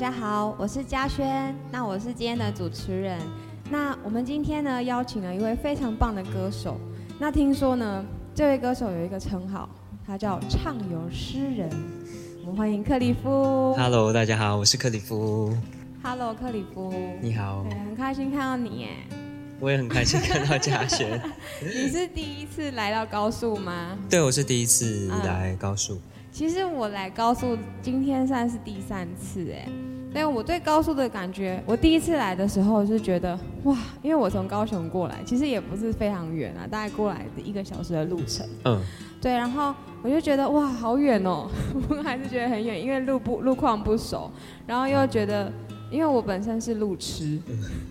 家好，我是嘉轩，那我是今天的主持人。那我们今天呢邀请了一位非常棒的歌手。那听说呢，这位歌手有一个称号，他叫畅游诗人。我们欢迎克里夫。Hello，大家好，我是克里夫。Hello，克里夫。你好对，，很开心看到你耶。我也很开心看到嘉轩。你是第一次来到高速吗？对，我是第一次嗯来高速。其实我来高速今天算是第三次哎，但我对高速的感觉，我第一次来的时候是觉得哇，因为我从高雄过来，其实也不是非常远啊，大概过来的一个小时的路程。嗯，对，然后我就觉得哇，好远哦，我还是觉得很远，因为路不路况不熟，然后又觉得，因为我本身是路痴，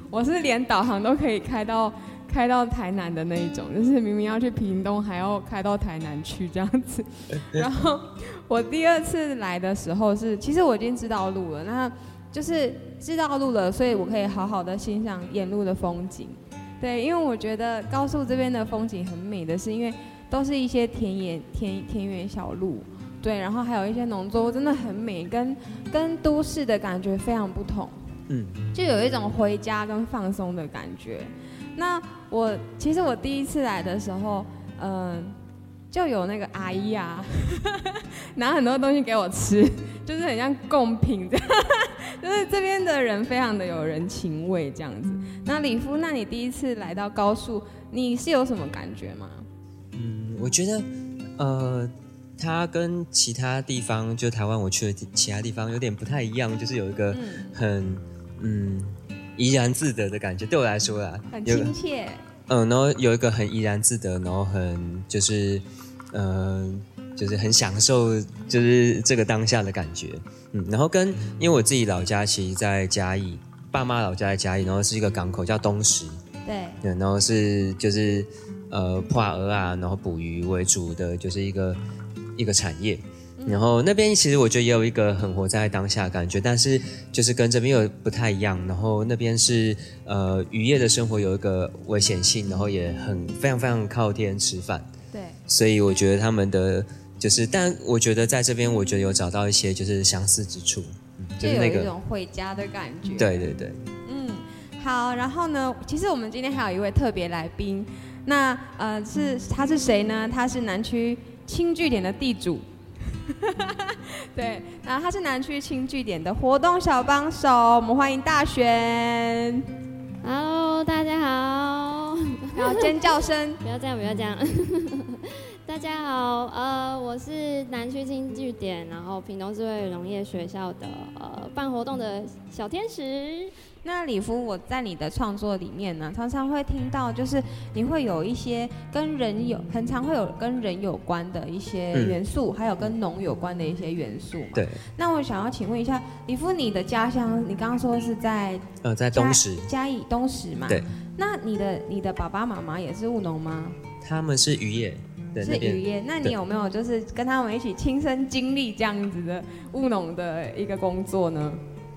我是连导航都可以开到开到台南的那一种，就是明明要去屏东，还要开到台南去这样子。然后我第二次来的时候是，其实我已经知道路了，那就是知道路了，所以我可以好好的欣赏沿路的风景。对，因为我觉得高速这边的风景很美的是因为。都是一些田野田田园小路，对，然后还有一些农作物，真的很美，跟跟都市的感觉非常不同，嗯，就有一种回家跟放松的感觉。那我其实我第一次来的时候，嗯、就有那个阿姨啊，拿很多东西给我吃，就是很像贡品这样，就是这边的人非常的有人情味这样子。那李夫，那你第一次来到高速，你是有什么感觉吗？嗯，我觉得，呃，它跟其他地方，就台湾我去的其他地方有点不太一样，就是有一个嗯，很嗯怡然自得的感觉。对我来说啦，很亲切。嗯，然后有一个很怡然自得，然后很就是，嗯、就是很享受，就是这个当下的感觉。嗯，然后跟因为我自己老家其实在嘉义，爸妈老家在嘉义，然后是一个港口叫东石，对，对，然后是就是呃破鹅啊，然后捕鱼为主的，就是一个一个产业。然后那边其实我觉得也有一个很活在当下的感觉，但是就是跟这边又不太一样。然后那边是呃渔业的生活有一个危险性，然后也很非常非常靠天吃饭，对，所以我觉得他们的就是，但我觉得在这边我觉得有找到一些就是相似之处，嗯就有一就是那个种回家的感觉。，对对对，嗯，好。然后呢，其实我们今天还有一位特别来宾，那呃是他是谁呢？他是南区轻据点的地主。对，然后他是南区轻据点的活动小帮手，我们欢迎大璇。Hello，大家好，然后尖叫声，不要这样，不要这样。大家好，呃，我是南区新据点，然后屏东智慧农业学校的呃办活动的小天使。那李夫，我在你的创作里面呢，常常会听到，就是你会有一些跟人有，很常会有跟人有关的一些嗯元素，还有跟农有关的一些元素嘛。对，那我想要请问一下，李夫，你的家乡，你刚刚说是在呃，在东石，嘉义东石嘛？对。那你的你的爸爸妈妈也是务农吗？他们是渔业，对是渔业。那你有没有就是跟他们一起亲身经历这样子的务农的一个工作呢？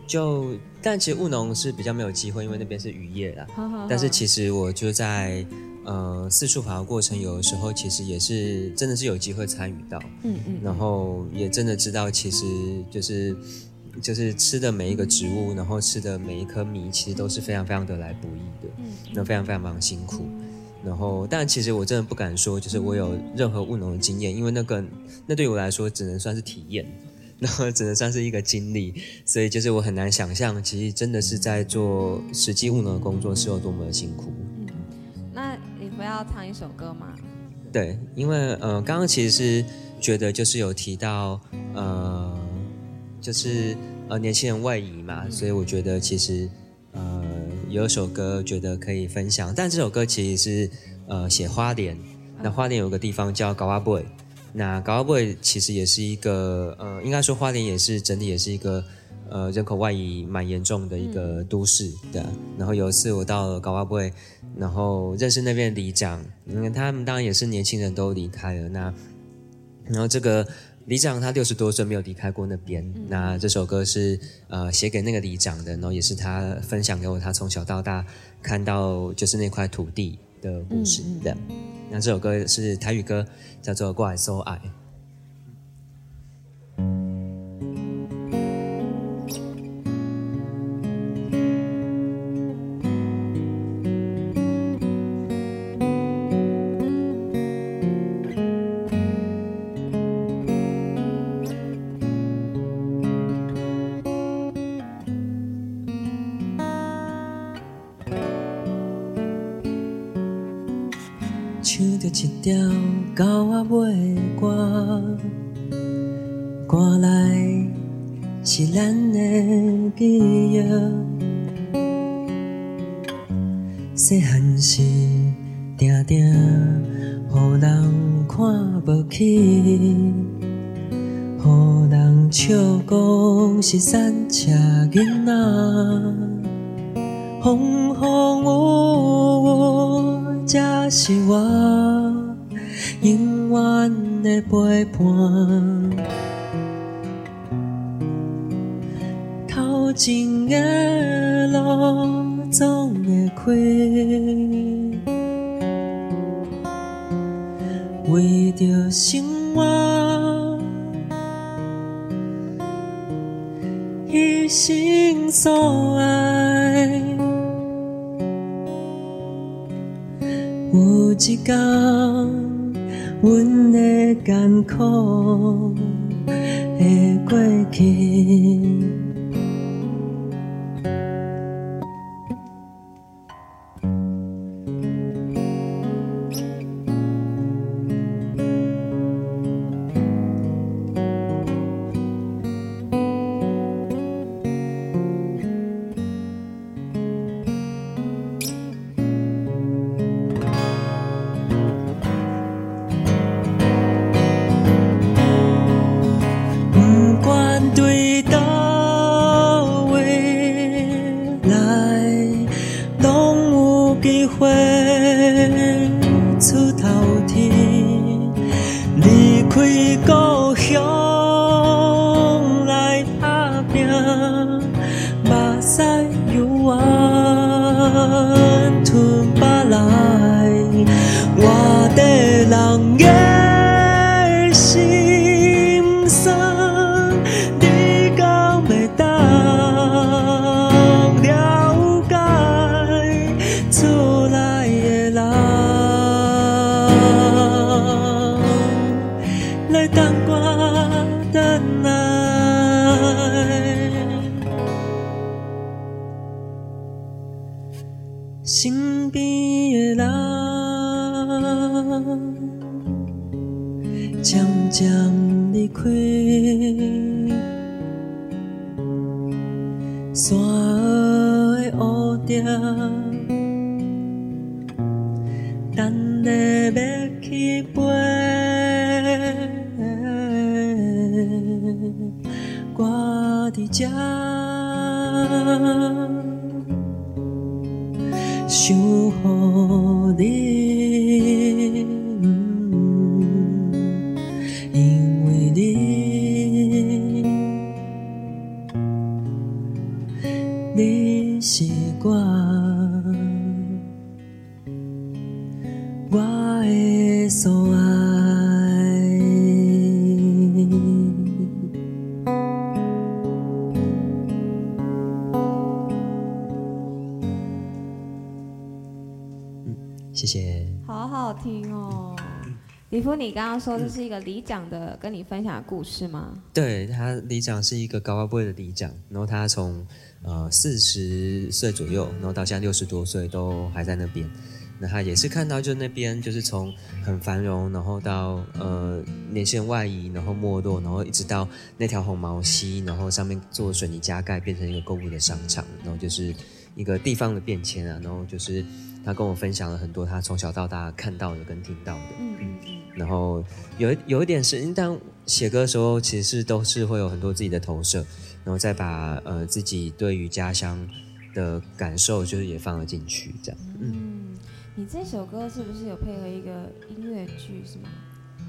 就，但其实务农是比较没有机会，因为那边是渔业啦。好好好但是其实我就在呃四处跑的过程，有的时候其实也是真的是有机会参与到，嗯嗯，然后也真的知道，其实就是就是吃的每一个植物，然后吃的每一颗米，其实都是非常非常的来不易的，嗯那非常非常非常辛苦。然后，但其实我真的不敢说，就是我有任何务农的经验，因为那个那对我来说只能算是体验，然后只能算是一个经历，所以就是我很难想象，其实真的是在做实际务农的工作是有多么的辛苦。嗯那你不要唱一首歌吗？对，因为呃，刚刚其实是觉得就是有提到呃，就是呃年轻人外移嘛，所以我觉得其实呃有一首歌觉得可以分享，但这首歌其实是呃写花莲，那花莲有个地方叫高阿布韦，那高阿布韦其实也是一个呃，应该说花莲也是整体也是一个。呃，人口外移蛮严重的一个都市，对啊、然后有一次我到了高阿布韦，然后认识那边的里长，因为他们当然也是年轻人都离开了。那然后这个里长他六十多岁没有离开过那边。那这首歌是呃写给那个里长的，然后也是他分享给我，他从小到大看到就是那块土地的故事嗯嗯的。那这首歌是台语歌，叫做《过来收爱》。予人笑讲是山车囡仔，风风雨雨，才是我永远的陪伴。头前的路总会开，为着生活牺牲所爱。有一天，阮的艰苦会过去。我的所爱。谢谢。好好听哦。李夫，你刚刚说这是一个里长的跟你分享的故事吗？对他里长是一个高高部会的里长，然后他从呃四十岁左右，然后到现在六十多岁都还在那边。那他也是看到就那边就是从很繁荣，然后到呃年轻人外移，然后没落，然后一直到那条红毛溪，然后上面做水泥加盖变成一个购物的商场，然后就是一个地方的变迁啊。然后就是他跟我分享了很多他从小到大看到的跟听到的。嗯嗯嗯。然后有有一点是，但写歌的时候其实是都是会有很多自己的投射，然后再把呃自己对于家乡的感受，就是也放了进去，这样。嗯，嗯，你这首歌是不是有配合一个音乐剧是吗？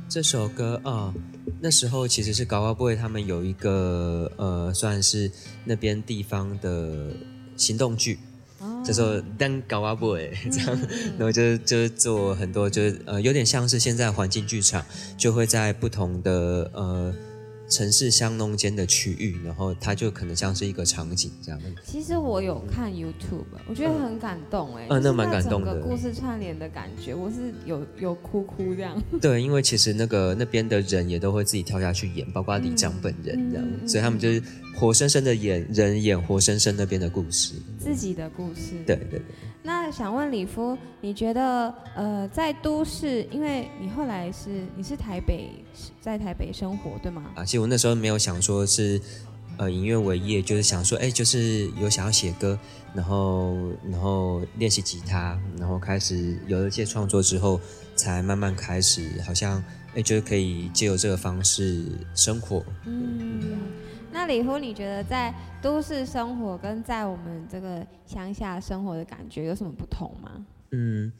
这首歌啊、那时候其实是高高 boy 他们有一个呃，算是那边地方的行动剧，哦叫做“当高娃 boy” 这样，然后就就是做很多，就是呃，有点像是现在环境剧场，就会在不同的呃城市乡农间的区域，然后它就可能像是一个场景这样。其实我有看 YouTube，我觉得很感动哎，嗯，那蛮感动的。故事串联的感觉，我是有有哭哭这样。对，因为其实那个那边的人也都会自己跳下去演，包括李长本人这样，所以他们就是活生生的演人演活生生那边的故事，自己的故事。对对对。那想问李夫，你觉得呃，在都市，因为你后来是你是台北，在台北生活对吗？啊，其实我那时候没有想说是呃以乐为业，就是想说，哎，就是有想要写歌，然后然后练习吉他，然后开始有了一些创作之后，才慢慢开始，好像哎，就是可以借由这个方式生活。嗯。那李夫，你觉得在都市生活跟在我们这个乡下生活的感觉有什么不同吗？嗯，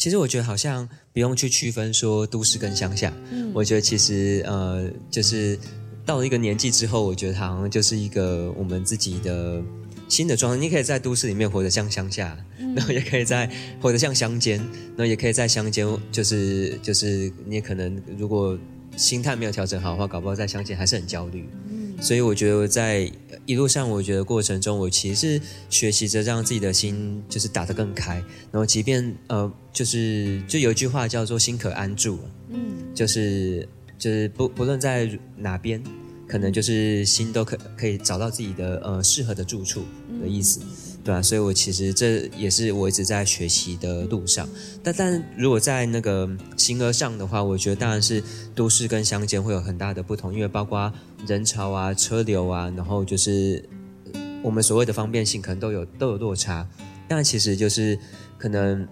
其实我觉得好像不用去区分说都市跟乡下。嗯，我觉得其实呃，就是到了一个年纪之后，我觉得好像就是一个我们自己的新的状态。你可以在都市里面活得像乡下，然后也可以在活得像乡间，然后也可以在乡间，就是就是你也可能如果心态没有调整好的话，搞不好在乡间还是很焦虑。所以我觉得在一路上，我觉得过程中，我其实是学习着让自己的心就是打得更开。然后，即便呃，就是就有一句话叫做“心可安住”，嗯，就是就是不不论在哪边，可能就是心都可可以找到自己的呃适合的住处的意思。对啊，所以我其实这也是我一直在学习的路上。但但如果在那个形而上的话，我觉得当然是都市跟乡间会有很大的不同，因为包括人潮啊、车流啊，然后就是我们所谓的方便性可能都有都有落差。但其实就是可能，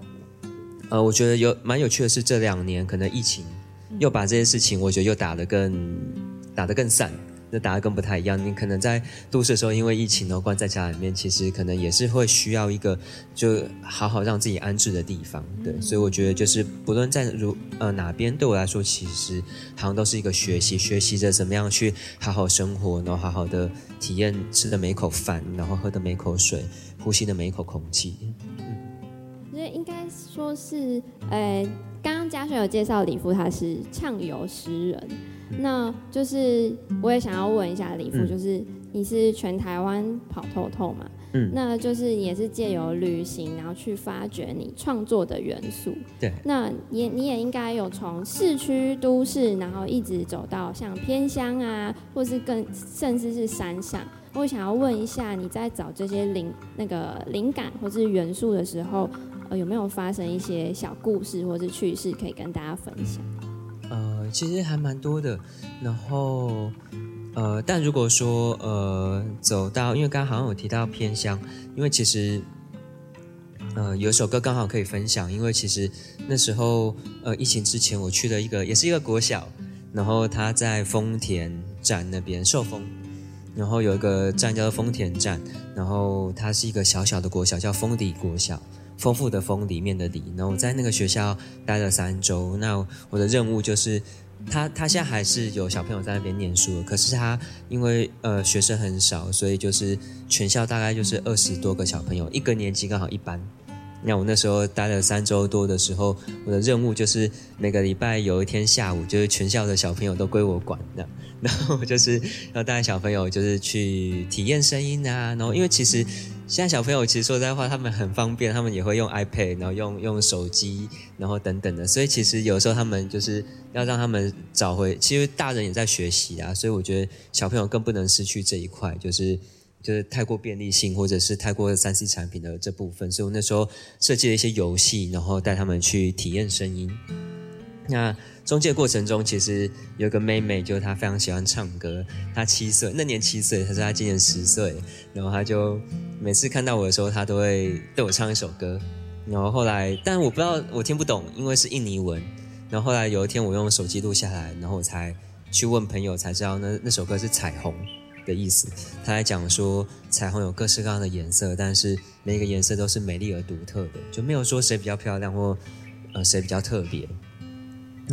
呃，我觉得有蛮有趣的是这两年可能疫情又把这些事情，我觉得又打得更打得更散。那答案更不太一样。你可能在都市的时候，因为疫情呢，关在家里面，其实可能也是会需要一个就好好让自己安置的地方。对，所以我觉得就是不论在如呃哪边，对我来说，其实好像都是一个学习，学习着怎么样去好好生活，然后好好的体验吃的每一口饭，然后喝的每一口水，呼吸的每一口空气。嗯，觉得应该说是，呃，刚刚嘉轩有介绍李夫，他是畅游诗人。那就是我也想要问一下李富，就是你是全台湾跑透透嘛？嗯，那就是也是借由旅行，然后去发掘你创作的元素。对，那也你也应该有从市区都市，然后一直走到像偏乡啊，或是更甚至是山上。我想要问一下，你在找这些灵那个灵感或是元素的时候，呃，有没有发生一些小故事或是趣事可以跟大家分享？呃，其实还蛮多的，然后呃，但如果说呃，走到，因为刚刚好像有提到偏乡，因为其实呃，有首歌刚好可以分享，因为其实那时候呃，疫情之前我去了一个，也是一个国小，然后他在丰田站那边受封，然后有一个站叫做丰田站，然后它是一个小小的国小，叫丰底国小。丰富的丰里面的里，然后我在那个学校待了三周。那我的任务就是，他他现在还是有小朋友在那边念书，可是他因为呃学生很少，所以就是全校大概就是二十多个小朋友，一个年级刚好一班。那我那时候待了三周多的时候，我的任务就是每个礼拜有一天下午，就是全校的小朋友都归我管的。然后就是要带小朋友就是去体验声音啊，然后因为其实。现在小朋友其实说实在话，他们很方便，他们也会用 iPad，然后用用手机，然后等等的。所以其实有时候他们就是要让他们找回，其实大人也在学习啊。所以我觉得小朋友更不能失去这一块，就是就是太过便利性或者是太过三 C 产品的这部分。所以我那时候设计了一些游戏，然后带他们去体验声音。那中介过程中，其实有个妹妹，就是她非常喜欢唱歌。她七岁，那年七岁，她说她今年十岁，然后她就每次看到我的时候，她都会对我唱一首歌。然后后来，但我不知道，我听不懂，因为是印尼文。然后后来有一天，我用手机录下来，然后我才去问朋友，才知道那那首歌是彩虹的意思。他还讲说，彩虹有各式各样的颜色，但是每个颜色都是美丽而独特的，就没有说谁比较漂亮或呃谁比较特别。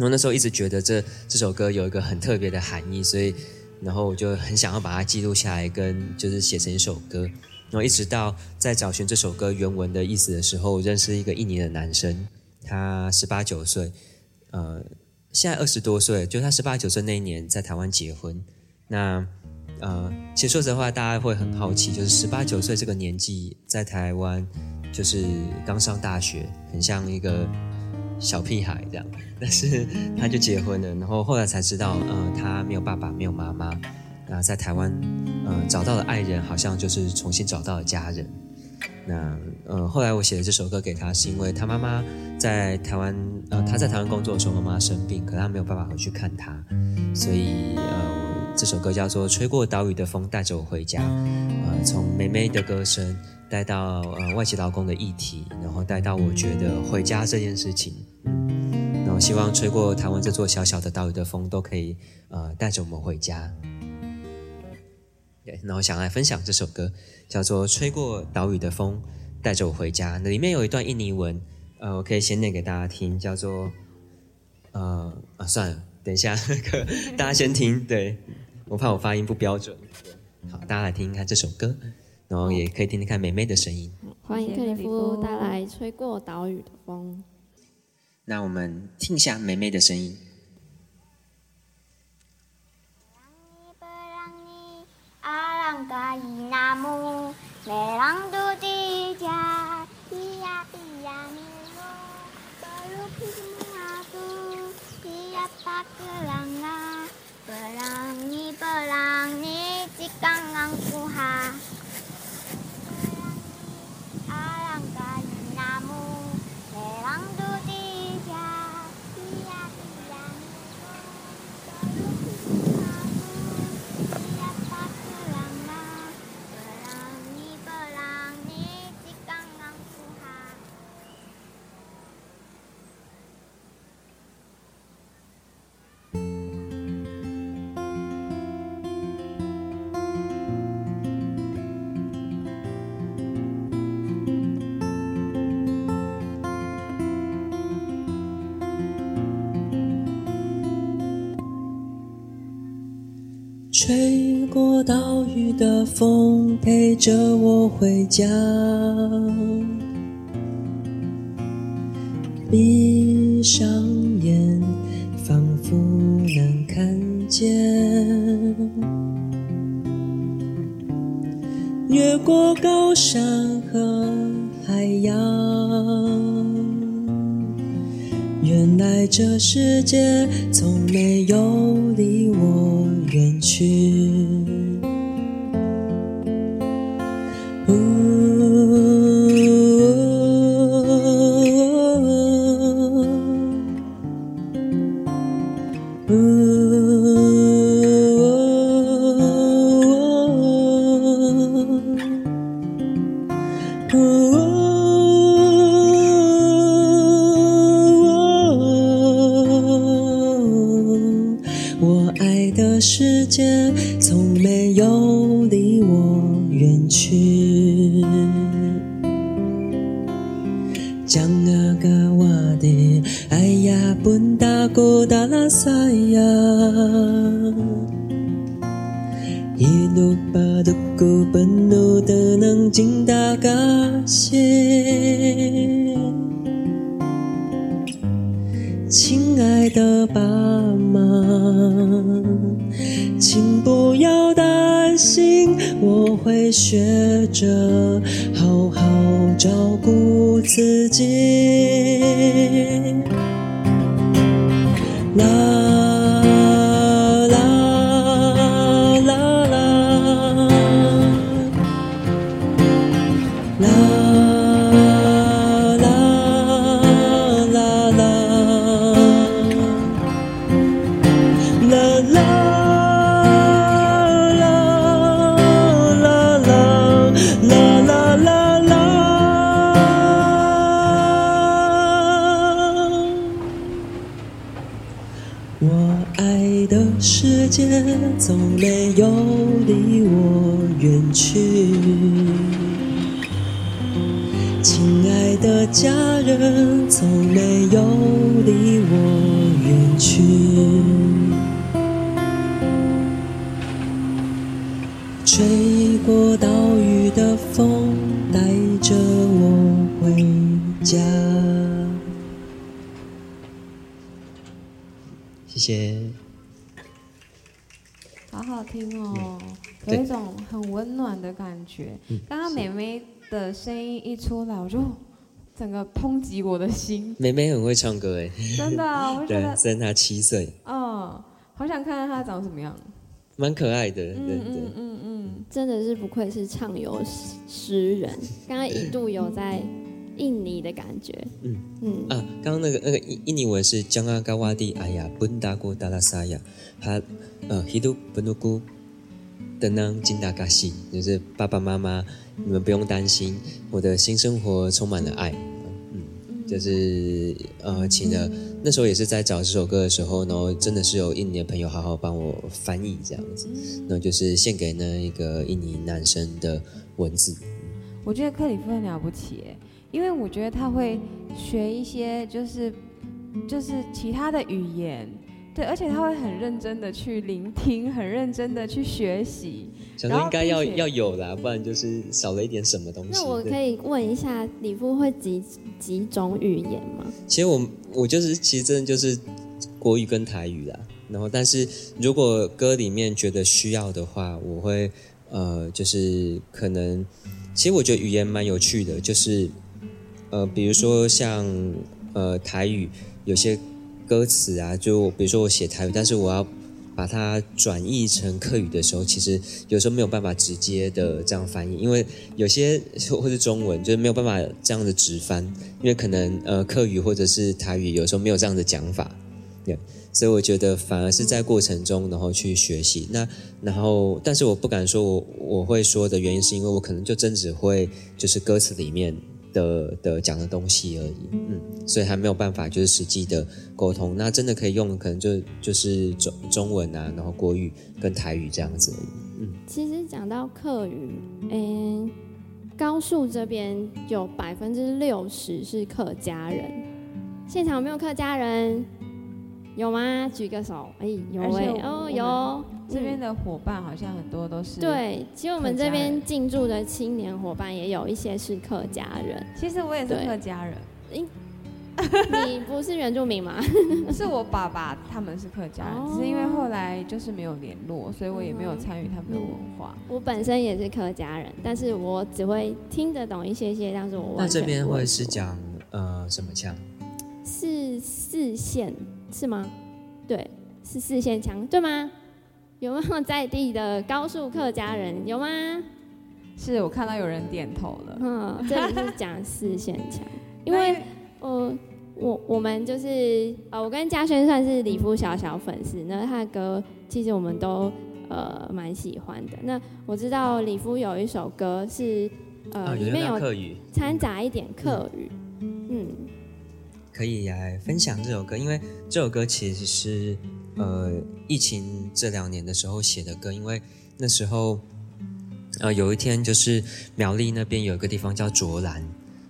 我那时候一直觉得这这首歌有一个很特别的含义，所以然后我就很想要把它记录下来，跟就是写成一首歌。然后一直到在找寻这首歌原文的意思的时候，认识一个印尼的男生，他十八九岁，呃，现在二十多岁，就他十八九岁那一年在台湾结婚，那呃，其实说实话，大家会很好奇，就是十八九岁这个年纪，在台湾就是刚上大学，很像一个小屁孩这样。但是他就结婚了，然后后来才知道，呃，他没有爸爸，没有妈妈。那在台湾，呃，找到了爱人，好像就是重新找到了家人。那呃，后来我写了这首歌给他，是因为他妈妈在台湾，呃，他在台湾工作的时候，妈妈生病，可他没有办法回去看他，所以呃，这首歌叫做《吹过岛屿的风带着我回家》，呃，从妹妹的歌声带到呃外籍劳工的议题，然后带到我觉得回家这件事情，嗯，然后希望吹过台湾这座小小的岛屿的风都可以呃带着我们回家。对，然后想来分享这首歌，叫做《吹过岛屿的风，带着我回家》。那里面有一段印尼文，呃，我可以先念给大家听，叫做……呃啊，算了，等一下 大家先听，对我怕我发音不标准。好，大家来听听看这首歌，然后也可以听听看美妹的声音。欢迎克里夫带来《吹过岛屿的风》。那我们听一下美妹的声音。波浪，你波浪，你只敢浪过海。的风，陪着我回家。闭上眼，仿佛能看见。越过高山和海洋，原来这世界从没有离我远去。心，妹妹很会唱歌哎，真的，我就觉，得，虽然她七岁，嗯，好想看看她长什么样。蛮可爱的，对嗯对嗯。嗯嗯，真的是不愧是畅游诗人，刚刚一度有在印尼的感觉。嗯嗯，啊，刚刚那个那个印印尼文是江阿嘎瓦蒂哎呀本达古达拉萨呀，他呃 hidup penuh tenang cinta kasih，就是爸爸妈妈你们不用担心，我的新生活充满了爱。嗯，就是呃，请的那时候也是在找这首歌的时候，然后真的是有印尼的朋友好好帮我翻译这样子，那就是献给那一个印尼男生的文字。我觉得克里夫很了不起耶，因为我觉得他会学一些就是就是其他的语言，对，而且他会很认真的去聆听，很认真的去学习。想说应该要要有啦，不然就是少了一点什么东西。那我可以问一下，李夫会几几种语言吗？其实我我就是其实真的就是国语跟台语啦。然后，但是如果歌里面觉得需要的话，我会呃，就是可能，其实我觉得语言蛮有趣的，就是呃，比如说像呃台语有些歌词啊，就比如说我写台语，但是我要把它转译成客语的时候，其实有时候没有办法直接的这样翻译，因为有些或是中文就是没有办法这样的直翻，因为可能呃客语或者是台语有时候没有这样的讲法，对，所以我觉得反而是在过程中然后去学习。那然后，但是我不敢说我我会说的原因，是因为我可能就真只会就是歌词里面的的讲的东西而已，嗯，所以还没有办法就是实际的沟通。那真的可以用，可能就就是中中文啊，然后国语跟台语这样子而已。其实讲到客语，嗯，高树这边有百分之六十是客家人，现场有没有客家人？有吗？举个手。哎，有哎、哦，有。这边嗯的伙伴好像很多都是，对，其实我们这边进驻的青年伙伴也有一些是客家人。其实我也是客家人，你不是原住民吗？是我爸爸他们是客家人，哦只是因为后来就是没有联络，所以我也没有参与他们的文化。我本身也是客家人，但是我只会听得懂一些些，但是我那这边会是讲呃什么腔？是四线是吗？对，是四线腔对吗？有没有在地的高速客家人有吗？是我看到有人点头了，嗯，这里是讲四线腔，因为呃，我我们就是呃，我跟嘉轩算是李夫小小粉丝，那他的歌其实我们都呃蛮喜欢的。那我知道李夫有一首歌是呃、啊，里面有客语。掺杂一点客语，嗯，可以来分享这首歌，因为这首歌其实是呃疫情这两年的时候写的歌，因为那时候呃有一天就是苗栗那边有一个地方叫卓兰，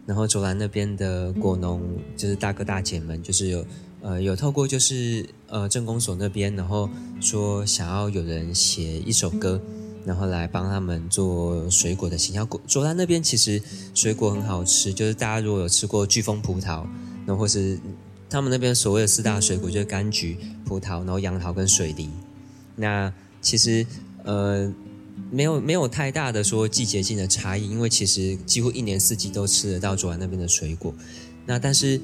然后卓兰那边的果农就是大哥大姐们，就是有呃有透过就是呃政工所那边，然后说想要有人写一首歌。然后来帮他们做水果的形象。果卓兰那边其实水果很好吃，就是大家如果有吃过飓风葡萄，然后或是他们那边所谓的四大水果，就是柑橘、葡萄，然后杨桃跟水梨。那其实呃没有没有太大的说季节性的差异，因为其实几乎一年四季都吃得到卓兰那边的水果。那但是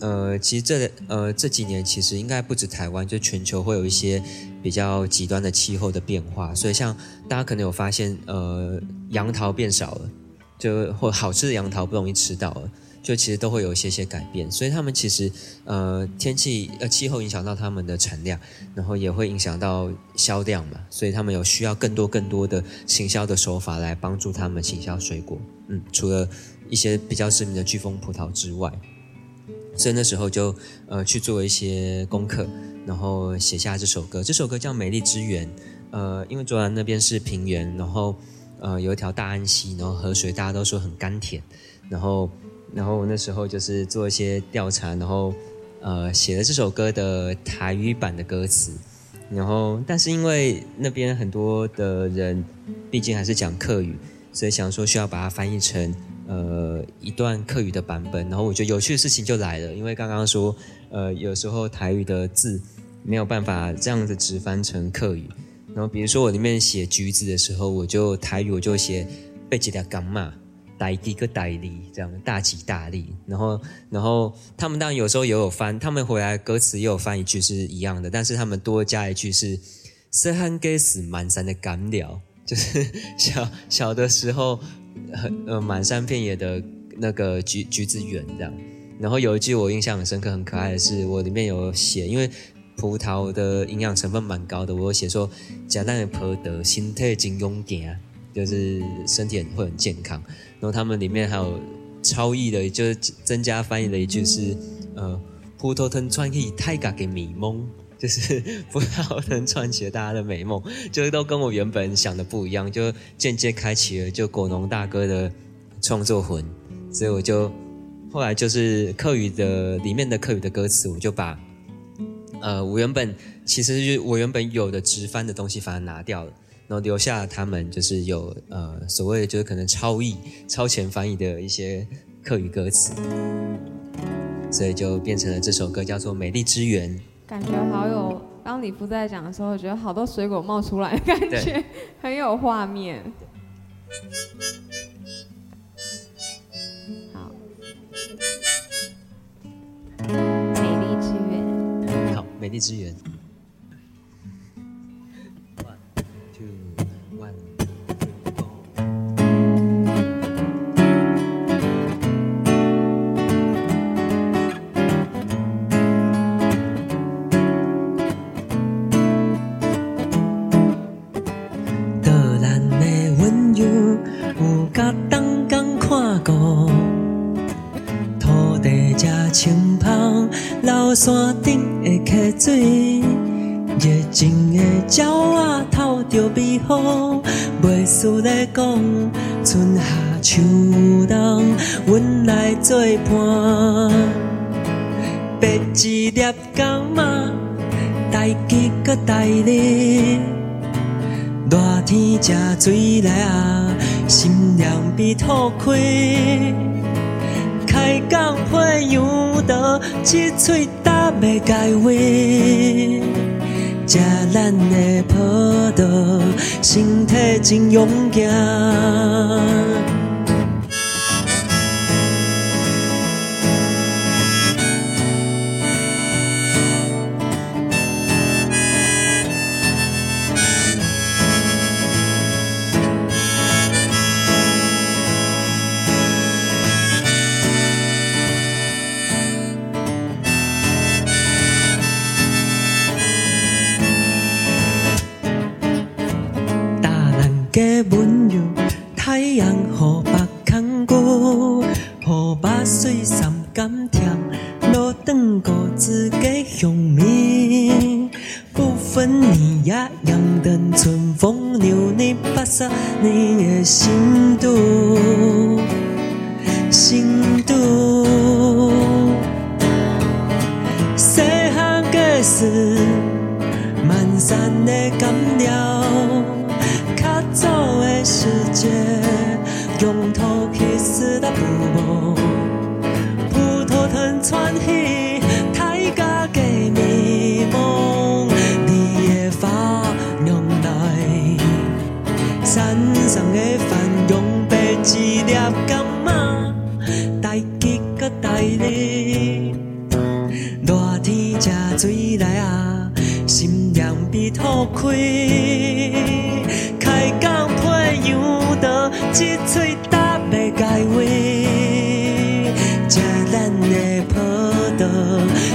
呃，其实这呃这几年其实应该不止台湾，就全球会有一些比较极端的气候的变化，所以像大家可能有发现，呃，杨桃变少了，就或好吃的杨桃不容易吃到了，就其实都会有一些些改变，所以他们其实呃天气呃气候影响到他们的产量，然后也会影响到销量嘛，所以他们有需要更多更多的行销的手法来帮助他们行销水果，嗯，除了一些比较知名的飓风葡萄之外。所以那时候就呃去做一些功课，然后写下这首歌。这首歌叫《美丽之源》，呃，因为卓兰那边是平原，然后呃有一条大安溪，然后河水大家都说很甘甜，然后然后那时候就是做一些调查，然后呃写了这首歌的台语版的歌词，然后但是因为那边很多的人毕竟还是讲客语，所以想说需要把它翻译成。呃，一段客语的版本，然后我觉得有趣的事情就来了，因为刚刚说，呃，有时候台语的字没有办法这样子直翻成客语，然后比如说我里面写橘子的时候，我就台语我就写被几条港嘛，大吉个大利，这样大吉大利。然后然后他们当然有时候也有翻，他们回来歌词也有翻一句是一样的，但是他们多加一句是“色汉给死满山的干料”，就是小小的时候呃满山遍野的那个橘橘子园这样。然后有一句我印象很深刻、很可爱的是，我里面有写，因为葡萄的营养成分蛮高的，我有写说“加蛋的婆得心态真勇敢”，就是身体很会很健康。然后他们里面还有超译的，就是增加翻译的一句是呃“葡萄藤串起太嘎给美梦”，就是葡萄藤串起了大家的美梦，就是都跟我原本想的不一样，就间接开启了就果农大哥的创作魂，所以我就。后来就是客语的里面的客语的歌词，我就把，呃，我原本其实就我原本有的直翻的东西，反而拿掉了，然后留下他们就是有呃所谓的就是可能超译、超前翻译的一些客语歌词，所以就变成了这首歌叫做《美丽之源》。感觉好有，当李夫在讲的时候，我觉得好多水果冒出来，感觉很有画面。好美丽之源。One, 讲，春夏秋冬，阮来作伴，白一粒港嘛，大吉搁大利。热天食水来啊，心凉比土开。开讲配样道，一喙答袂解话。吃咱的葡萄，身体真勇敢。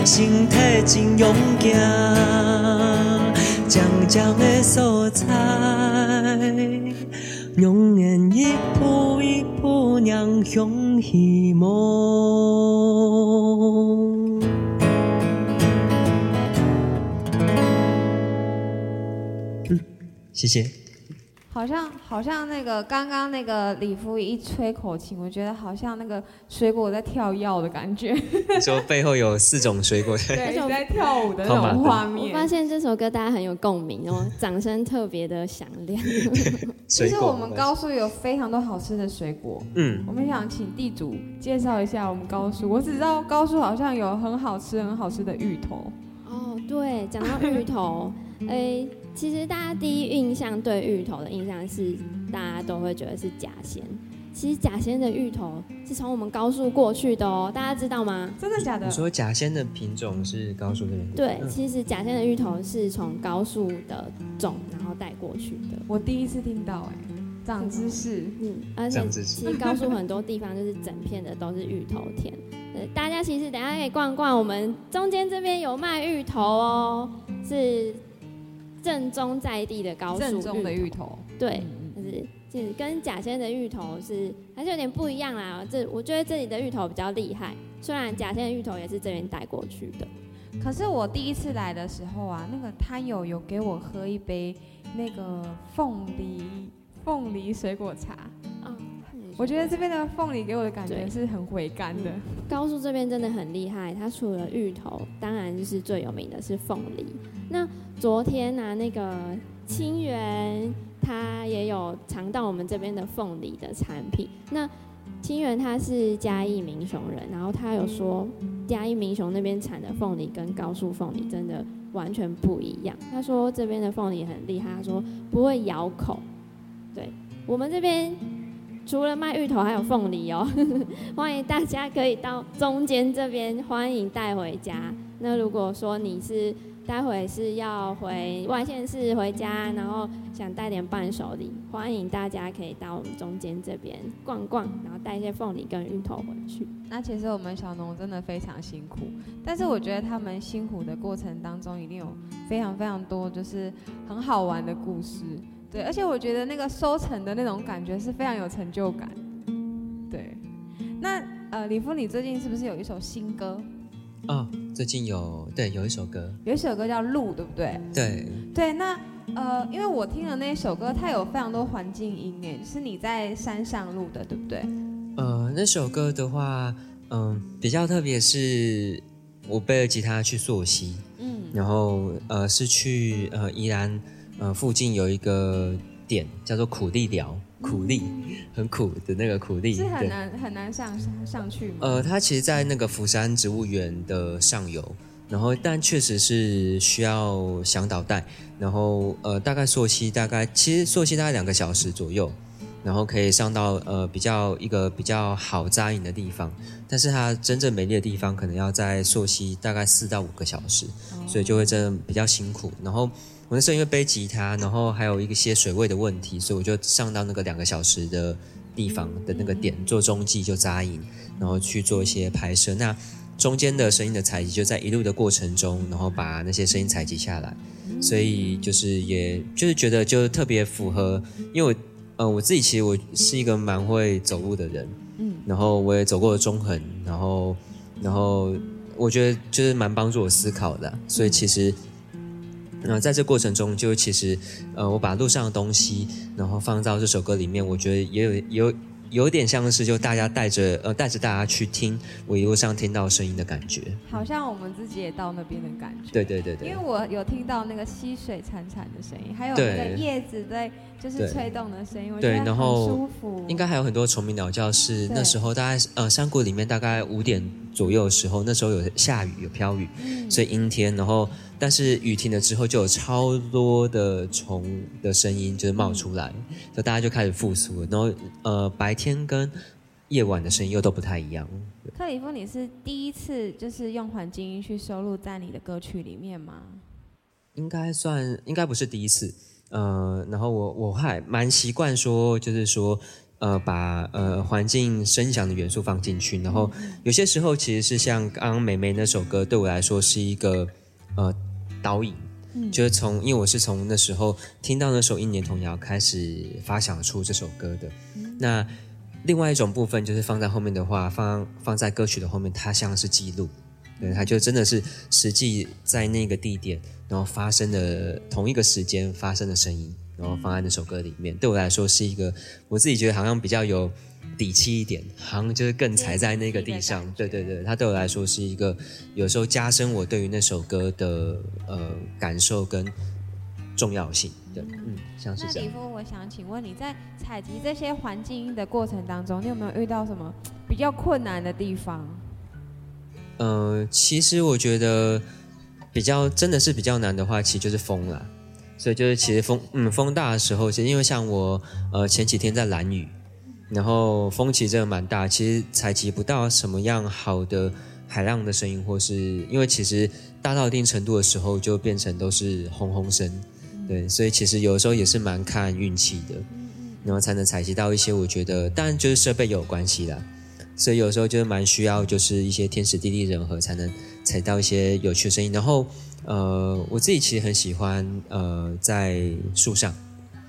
身体真勇敢。酱酱的蔬菜，容颜一步一步让向希望。谢谢。好像好像那个刚刚那个李夫一吹口琴，我觉得好像那个水果在跳药的感觉，你说背后有四种水果，对，在跳 舞的那种画我面。发现这首歌大家很有共鸣哦，掌声特别的响亮。其实我们高速有非常多好吃的水果，嗯，我们想请地主介绍一下我们高速。我只知道高速好像有很好吃、很好吃的芋头。哦，对，讲到芋头，哎，其实大家第一印象对芋头的印象是，大家都会觉得是假仙。其实假仙的芋头是从我们高速过去的哦，大家知道吗？真的假的你？说假仙的品种是高速这边？对，嗯其实假仙的芋头是从高速的种然后带过去的。我第一次听到，哎，长知识。嗯，而且其实高速很多地方就是整片的都是芋头田。呃，大家其实等下可以逛逛，我们中间这边有卖芋头哦，是正宗在地的高速正宗的芋头。对，嗯但是跟假仙的芋头是还是有点不一样啦。这我觉得这里的芋头比较厉害，虽然假仙的芋头也是这边带过去的。可是我第一次来的时候啊，那个摊友有给我喝一杯那个凤梨凤梨水果茶，啊，我觉得这边的凤梨给我的感觉是很回甘的。高速这边真的很厉害，它除了芋头，当然就是最有名的是凤梨。那昨天呢、那个清源他也有尝到我们这边的凤梨的产品。那清源他是嘉义民雄人，然后他有说嘉义民雄那边产的凤梨跟高速凤梨真的完全不一样。他说这边的凤梨很厉害，他说不会咬口。对我们这边除了卖芋头，还有凤梨哦。欢迎大家可以到中间这边，欢迎带回家。那如果说你是待会是要回外县市回家，然后想带点伴手礼，欢迎大家可以到我们中间这边逛逛，然后带一些凤梨跟芋头回去。那其实我们小农真的非常辛苦，但是我觉得他们辛苦的过程当中，一定有非常非常多就是很好玩的故事。对，而且我觉得那个收成的那种感觉是非常有成就感。对，那呃，李夫，你最近是不是有一首新歌？哦，最近有对有一首歌，有一首歌叫《路》，对不对？对，对，那呃，因为我听了那一首歌，它有非常多环境音诶，是你在山上录的，对不对？呃，那首歌的话，嗯、比较特别是，我背了吉他去溯溪，嗯，然后呃是去呃宜兰呃附近有一个点叫做苦力寮，苦力很苦的那个苦力，是很，难很难上上去吗？呃，它其实，在那个釜山植物园的上游，然后但确实是需要向导带，然后呃，大概溯溪大概其实溯溪大概两个小时左右，然后可以上到呃比较一个比较好扎营的地方，但是它真正美丽的地方可能要在溯溪大概四到五个小时，所以就会真的比较辛苦。然后我那时候因为背吉他，然后还有一些水位的问题，所以我就上到那个两个小时的地方的那个点做中继就扎营，然后去做一些拍摄。那中间的声音的采集就在一路的过程中，然后把那些声音采集下来，所以就是也就是觉得就特别符合，因为我呃我自己其实我是一个蛮会走路的人，嗯，然后我也走过了中横，然后然后我觉得就是蛮帮助我思考的啊、所以其实。呃，在这过程中，就其实，呃，我把路上的东西，然后放到这首歌里面，我觉得也有有有点像是就大家带着呃带着大家去听我一路上听到声音的感觉。好像我们自己也到那边的感觉。对对对对因为，我有听到那个溪水潺潺的声音，还有那个叶子在就是吹动的声音，我觉对得很舒服。应该还有很多虫鸣鸟叫是那时候大概呃山谷里面大概五点左右的时候，那时候有下雨有飘雨，嗯所以阴天，然后但是雨停了之后就有超多的虫的声音就是冒出来，所以大家就开始复苏了。然后呃白天跟夜晚的声音又都不太一样。克里夫，你是第一次就是用环境音去收录在你的歌曲里面吗？应该算应该不是第一次，呃，然后我我还蛮习惯说，就是说，呃，把呃环境声响的元素放进去，然后有些时候其实是像刚刚美美那首歌，对我来说是一个呃导引，就是从因为我是从那时候听到那首《一年童谣》开始发想出这首歌的，那另外一种部分就是放在后面的话，放放在歌曲的后面，它像是记录。对，他就真的是实际在那个地点，然后发生的同一个时间发生的声音，然后放在那首歌里面。对我来说是一个，我自己觉得好像比较有底气一点，好像就是更踩在那个地上。对对对，它对我来说是一个有时候加深我对于那首歌的呃感受跟重要性。对，嗯，像是这样。那李夫，我想请问你在采集这些环境音的过程当中，你有没有遇到什么比较困难的地方？呃，其实我觉得比较真的是比较难的话，其实就是风啦。所以就是其实风嗯风大的时候，其实因为像我呃前几天在兰屿，然后风其实真的蛮大，其实采集不到什么样好的海浪的声音，或是因为其实大到一定程度的时候，就变成都是轰轰声，对，所以其实有时候也是蛮看运气的，然后才能采集到一些我觉得，当然就是设备有关系啦，所以有时候就是蛮需要就是一些天时地利人和才能采到一些有趣的声音，然后呃我自己其实很喜欢呃在树上，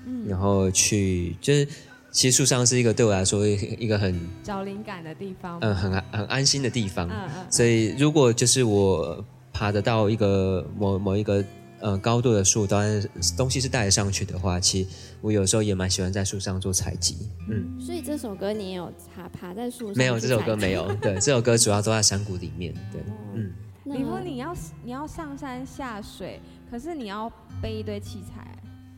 嗯然后去就是其实树上是一个对我来说一一个很找灵感的地方。嗯很安很安心的地方，嗯嗯所以如果就是我爬得到一个某某一个呃高度的树，当然东西是带得上去的话，其实我有时候也蛮喜欢在树上做采集。嗯，所以这首歌你也有爬爬在树上？没有这首歌没有，对，这首歌主要都在山谷里面。对，嗯，那李峰，你要你要上山下水，可是你要背一堆器材。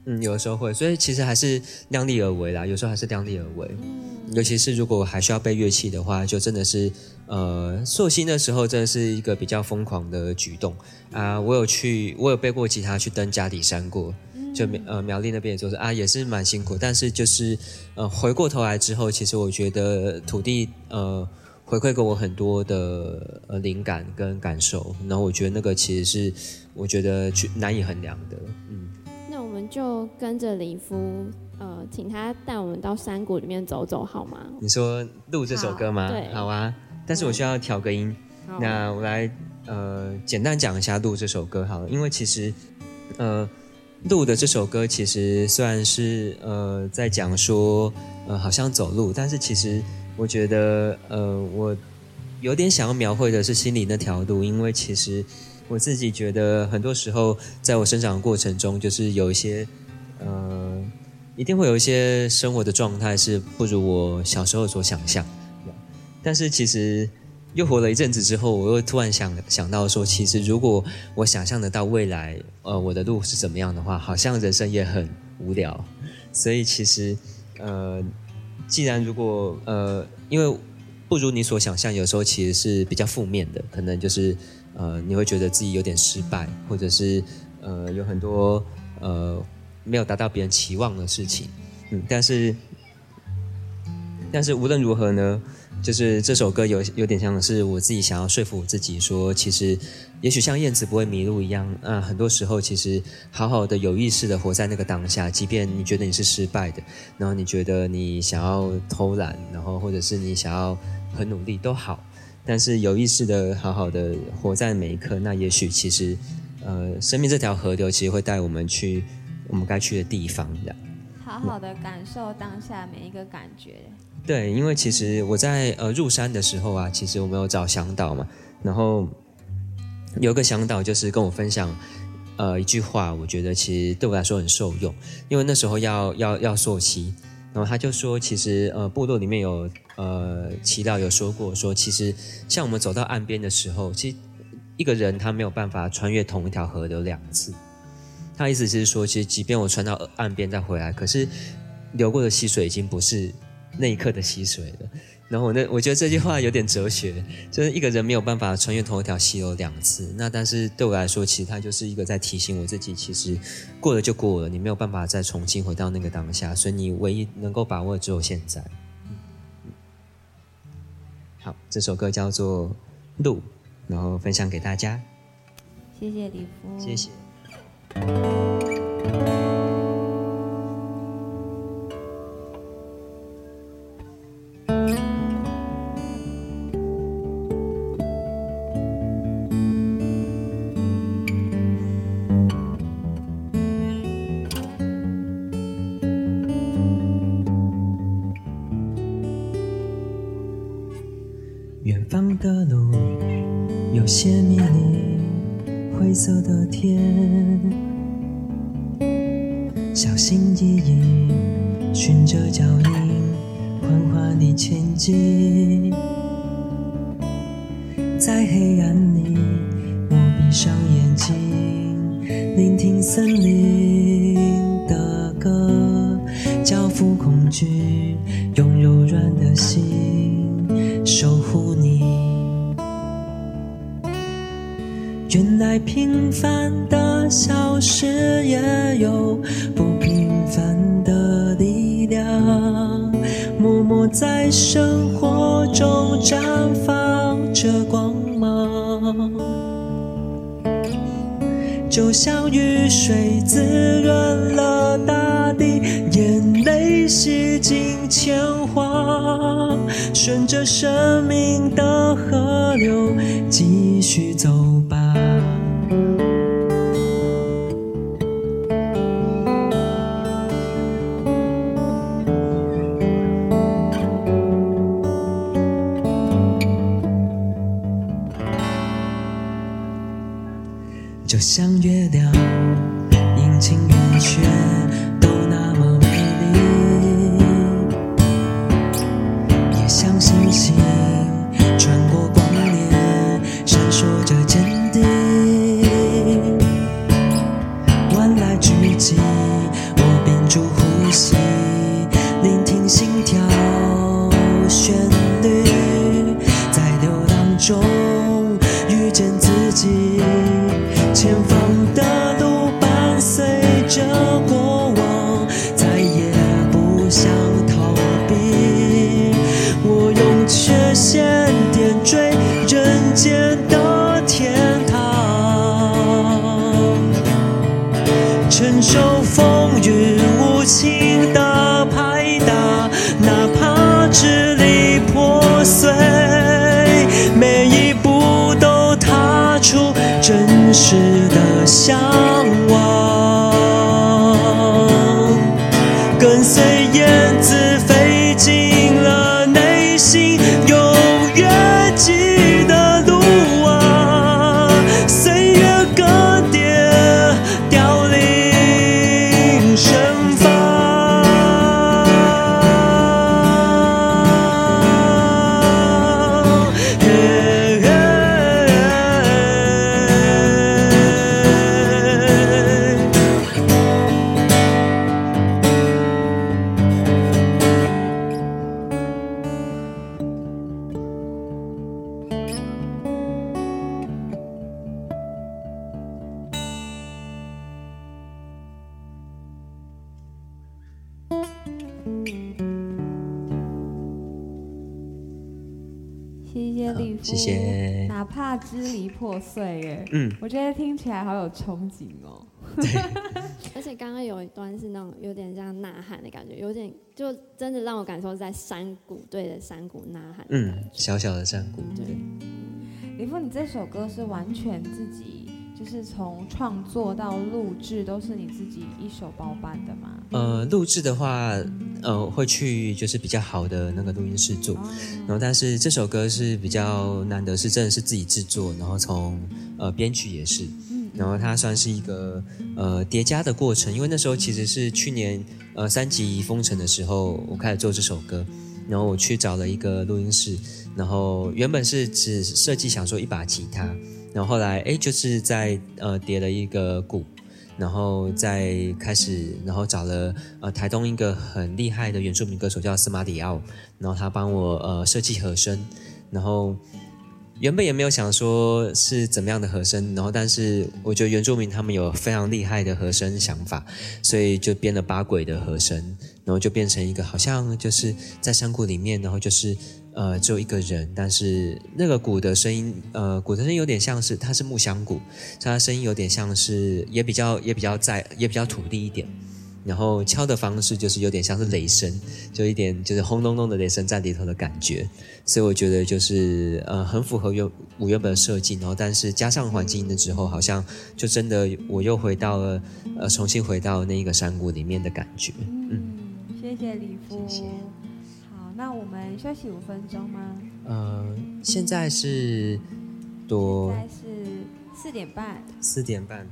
嗯，有的时候会，所以其实还是量力而为啦。有时候还是量力而为，尤其是如果还需要背乐器的话，就真的是呃，朔溪那时候真的是一个比较疯狂的举动啊。我有去，我有背过吉他去登家底山过，就苗呃苗栗那边也就是啊，也是蛮辛苦。但是就是呃，回过头来之后，其实我觉得土地呃回馈给我很多的呃灵感跟感受，然后我觉得那个其实是我觉得去难以衡量的，嗯。就跟着李夫，呃，请他带我们到山谷里面走走，好吗？你说录这首歌吗？好对好啊，但是我需要调个音。好那我来呃简单讲一下录这首歌好了，因为其实呃录的这首歌其实虽然是呃在讲说呃好像走路，但是其实我觉得呃我有点想要描绘的是心里那条路，因为其实我自己觉得很多时候在我生长的过程中，就是有一些呃一定会有一些生活的状态是不如我小时候所想象，但是其实又活了一阵子之后，我又突然想想到说，其实如果我想象得到未来，呃，我的路是怎么样的话，好像人生也很无聊。所以其实，呃，既然如果呃，因为不如你所想象，有时候其实是比较负面的，可能就是呃，你会觉得自己有点失败，或者是呃，有很多呃没有达到别人期望的事情。嗯，但是但是无论如何呢，就是这首歌有有点像是我自己想要说服我自己说，其实也许像燕子不会迷路一样，啊，很多时候其实好好的有意识的活在那个当下，即便你觉得你是失败的，然后你觉得你想要偷懒，然后或者是你想要很努力都好，但是有意识的好好的活在每一刻，那也许其实呃，生命这条河流其实会带我们去我们该去的地方的。好好的感受当下每一个感觉。对，因为其实我在呃入山的时候啊，其实我们有找向导嘛，然后有一个向导就是跟我分享呃一句话，我觉得其实对我来说很受用，因为那时候要要要溯溪，然后他就说，其实呃部落里面有呃祈祷有说过，说其实像我们走到岸边的时候，其实一个人他没有办法穿越同一条河流两次。他意思是说，其实即便我穿到岸边再回来，可是流过的溪水已经不是那一刻的溪水了。然后我那我觉得这句话有点哲学，就是一个人没有办法穿越同一条溪流两次。那但是对我来说，其实它就是一个在提醒我自己，其实过了就过了，你没有办法再重新回到那个当下，所以你唯一能够把握的只有现在。好，这首歌叫做《路》，然后分享给大家，谢谢李夫，谢谢。起来好有憧憬哦。而且刚刚有一段是那种有点像呐喊的感觉，有点就真的让我感受在山谷对着山谷呐喊嗯。，小小的山谷，对，李富，你这首歌是完全自己，就是从创作到录制都是你自己一手包办的吗？呃，录制的话，呃，会去就是比较好的那个录音室做，哦然后但是这首歌是比较难得，是真的是自己制作，然后从呃编曲也是，然后它算是一个呃叠加的过程，因为那时候其实是去年呃三级封城的时候，我开始做这首歌，然后我去找了一个录音室，然后原本是只设计想说一把吉他，然后后来哎就是在呃叠了一个鼓。然后再开始，然后找了呃台东一个很厉害的原住民歌手叫司马里奥，然后他帮我呃设计和声，然后原本也没有想说是怎么样的和声，然后但是我觉得原住民他们有非常厉害的和声想法，所以就编了八轨的和声，然后就变成一个好像就是在山谷里面，然后就是呃只有一个人，但是那个鼓的声音，呃鼓的声音有点像是它是木箱鼓，所以它声音有点像是也比较也比较在也比较土地一点。然后敲的方式就是有点像是雷声，就一点就是轰隆隆的雷声在里头的感觉，所以我觉得就是呃很符合原我原本的设计，然后但是加上环境音的之后，好像就真的我又回到了呃重新回到那一个山谷里面的感觉。嗯，谢谢李夫。谢谢好，那我们休息五分钟吗？呃，现在是多现在是四点半。四点半，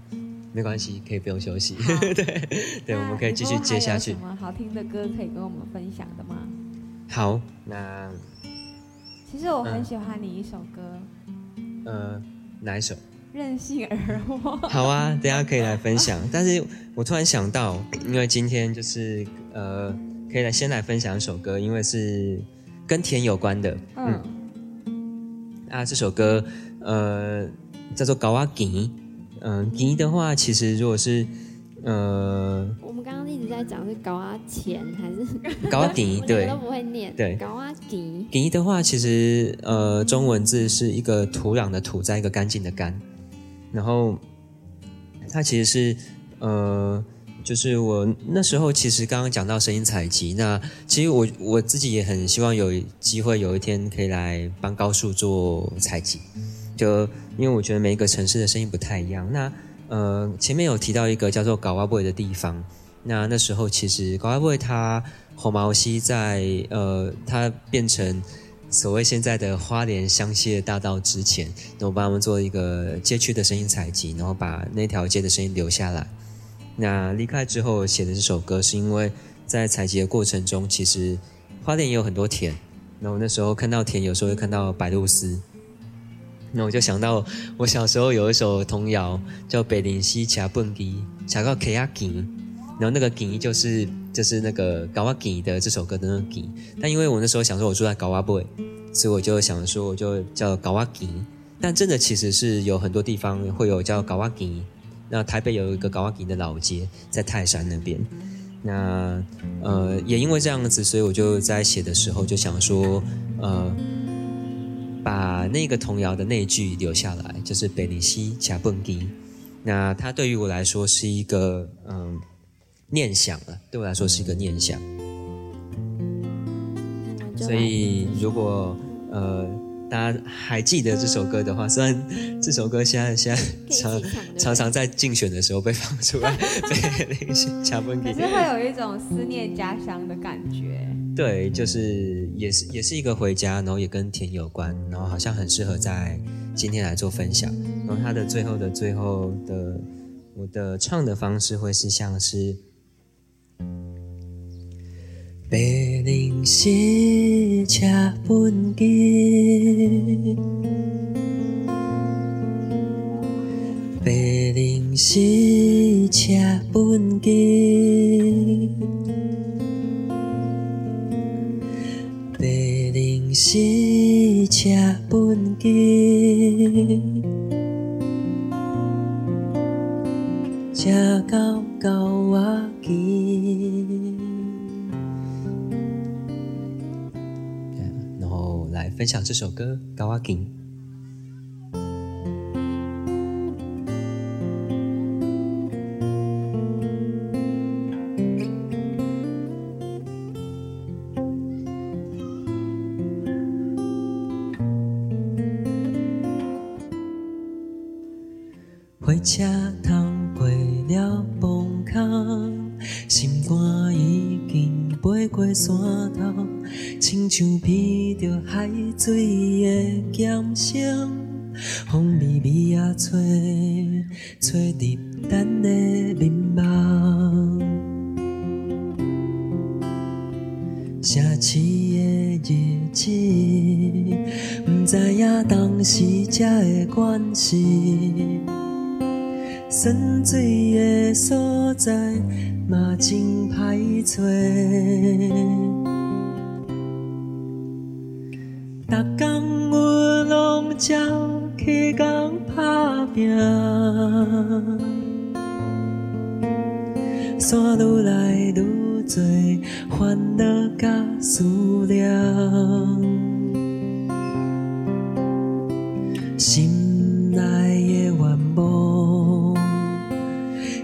没关系，可以不用休息。好 对对，我们可以继续接下去有什。么好听的歌可以跟我们分享的吗？好，那其实我很嗯喜欢你一首歌，呃哪一首？任性而活》。好啊，等下可以来分享。但是我突然想到，因为今天就是呃，可以来先来分享一首歌，因为是跟甜有关的。嗯，啊，这首歌呃，叫做高阿吉。嗯，吉的话，其实如果是呃我们刚刚一直在讲是高啊钱还是高阿吉，我对都不会念，对高啊吉，吉的话，其实呃中文字是一个土壤的土，在一个干净的干，然后它其实是呃。就是我那时候其实刚刚讲到声音采集，那其实我我自己也很希望有机会有一天可以来帮高树做采集，就因为我觉得每一个城市的声音不太一样。那呃前面有提到一个叫做高瓦布的地方，那那时候其实高瓦布它红毛溪在呃它变成所谓现在的花莲香榭大道之前，那我帮他们做一个街区的声音采集，然后把那条街的声音留下来。那离开之后写的这首歌，是因为在采集的过程中，其实花莲也有很多田。然后那时候看到田，有时候会看到白鹭鸶。那我就想到我小时候有一首童谣叫《北林溪卡蹦迪，卡到 K 亚吉》，然后那个“吉”就是就是那个高瓦吉的这首歌的那个“吉”。但因为我那时候想说我住在高瓦布，所以我就想说我就叫高瓦吉。但真的其实是有很多地方会有叫高瓦吉。那台北有一个高瓦吉的老街，在泰山那边。那呃，也因为这样子，所以我就在写的时候就想说，呃，把那个童谣的那一句留下来，就是北林西卡蹦迪。那它对于我来说是一个嗯、念想了，对我来说是一个念想。所以如果呃大家还记得这首歌的话，虽然这首歌现在现在 常常常在竞选的时候被放出来，被那些卡蹦迪可是会有一种思念家乡的感觉。对，就是也是也是一个回家，然后也跟田有关，然后好像很适合在今天来做分享。然后它的最后的最后的我的唱的方式会是像是。白灵溪车本机，白灵溪车本机。灵溪车奔机，车到高瓦基。然后来分享这首歌《高瓦基》。车通过了崩坑，心肝已经飞过山头，亲像披着海水的咸声，风微微啊吹，吹入咱的面目。城市的日子，不知影当时才会关系。泉水的所在嘛真歹找，逐工我拢照起工打拼，山愈来愈多烦恼甲思念。心内的愿望，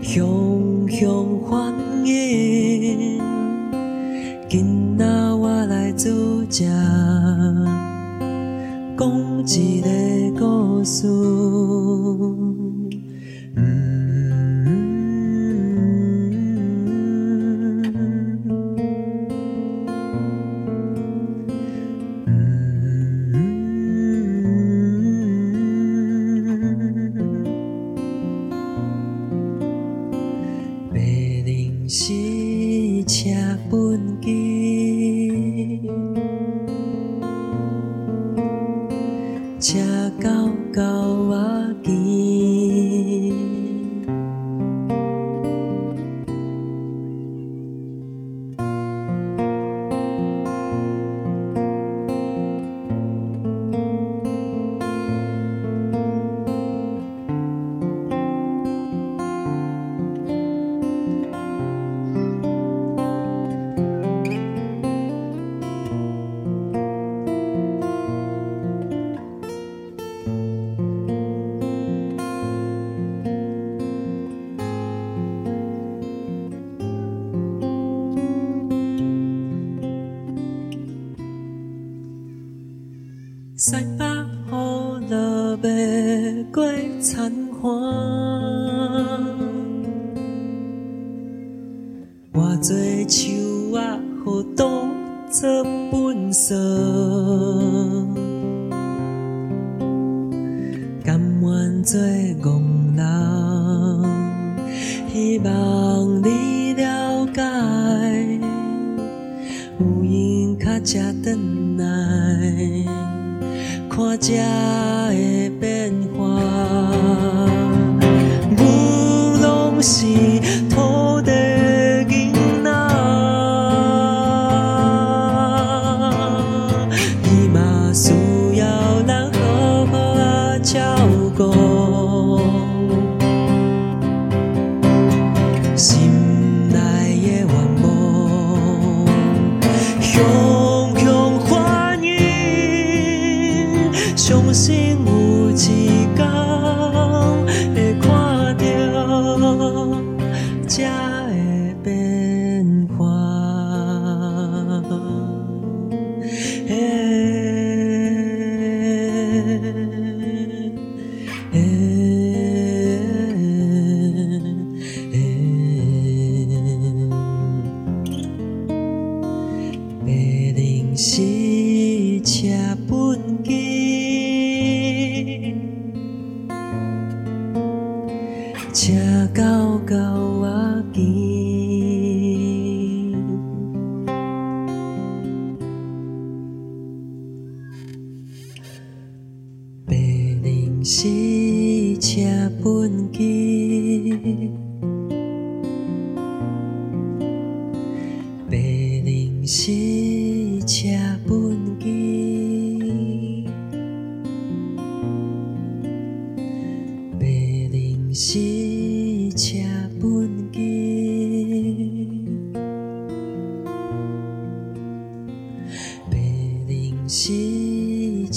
熊熊欢迎。今仔我来做这，讲一个故事。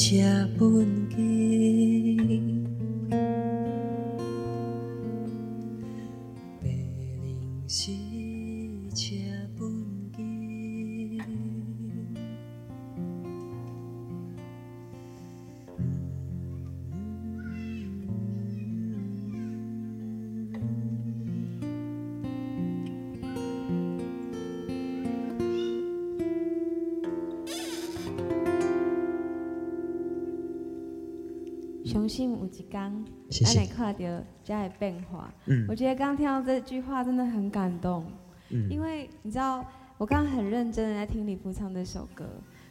是车本谢谢。咱会看到家的变化。嗯。我觉得刚刚听到这句话真的很感动，嗯。因为你知道，我刚刚很认真的在听李福唱这首歌，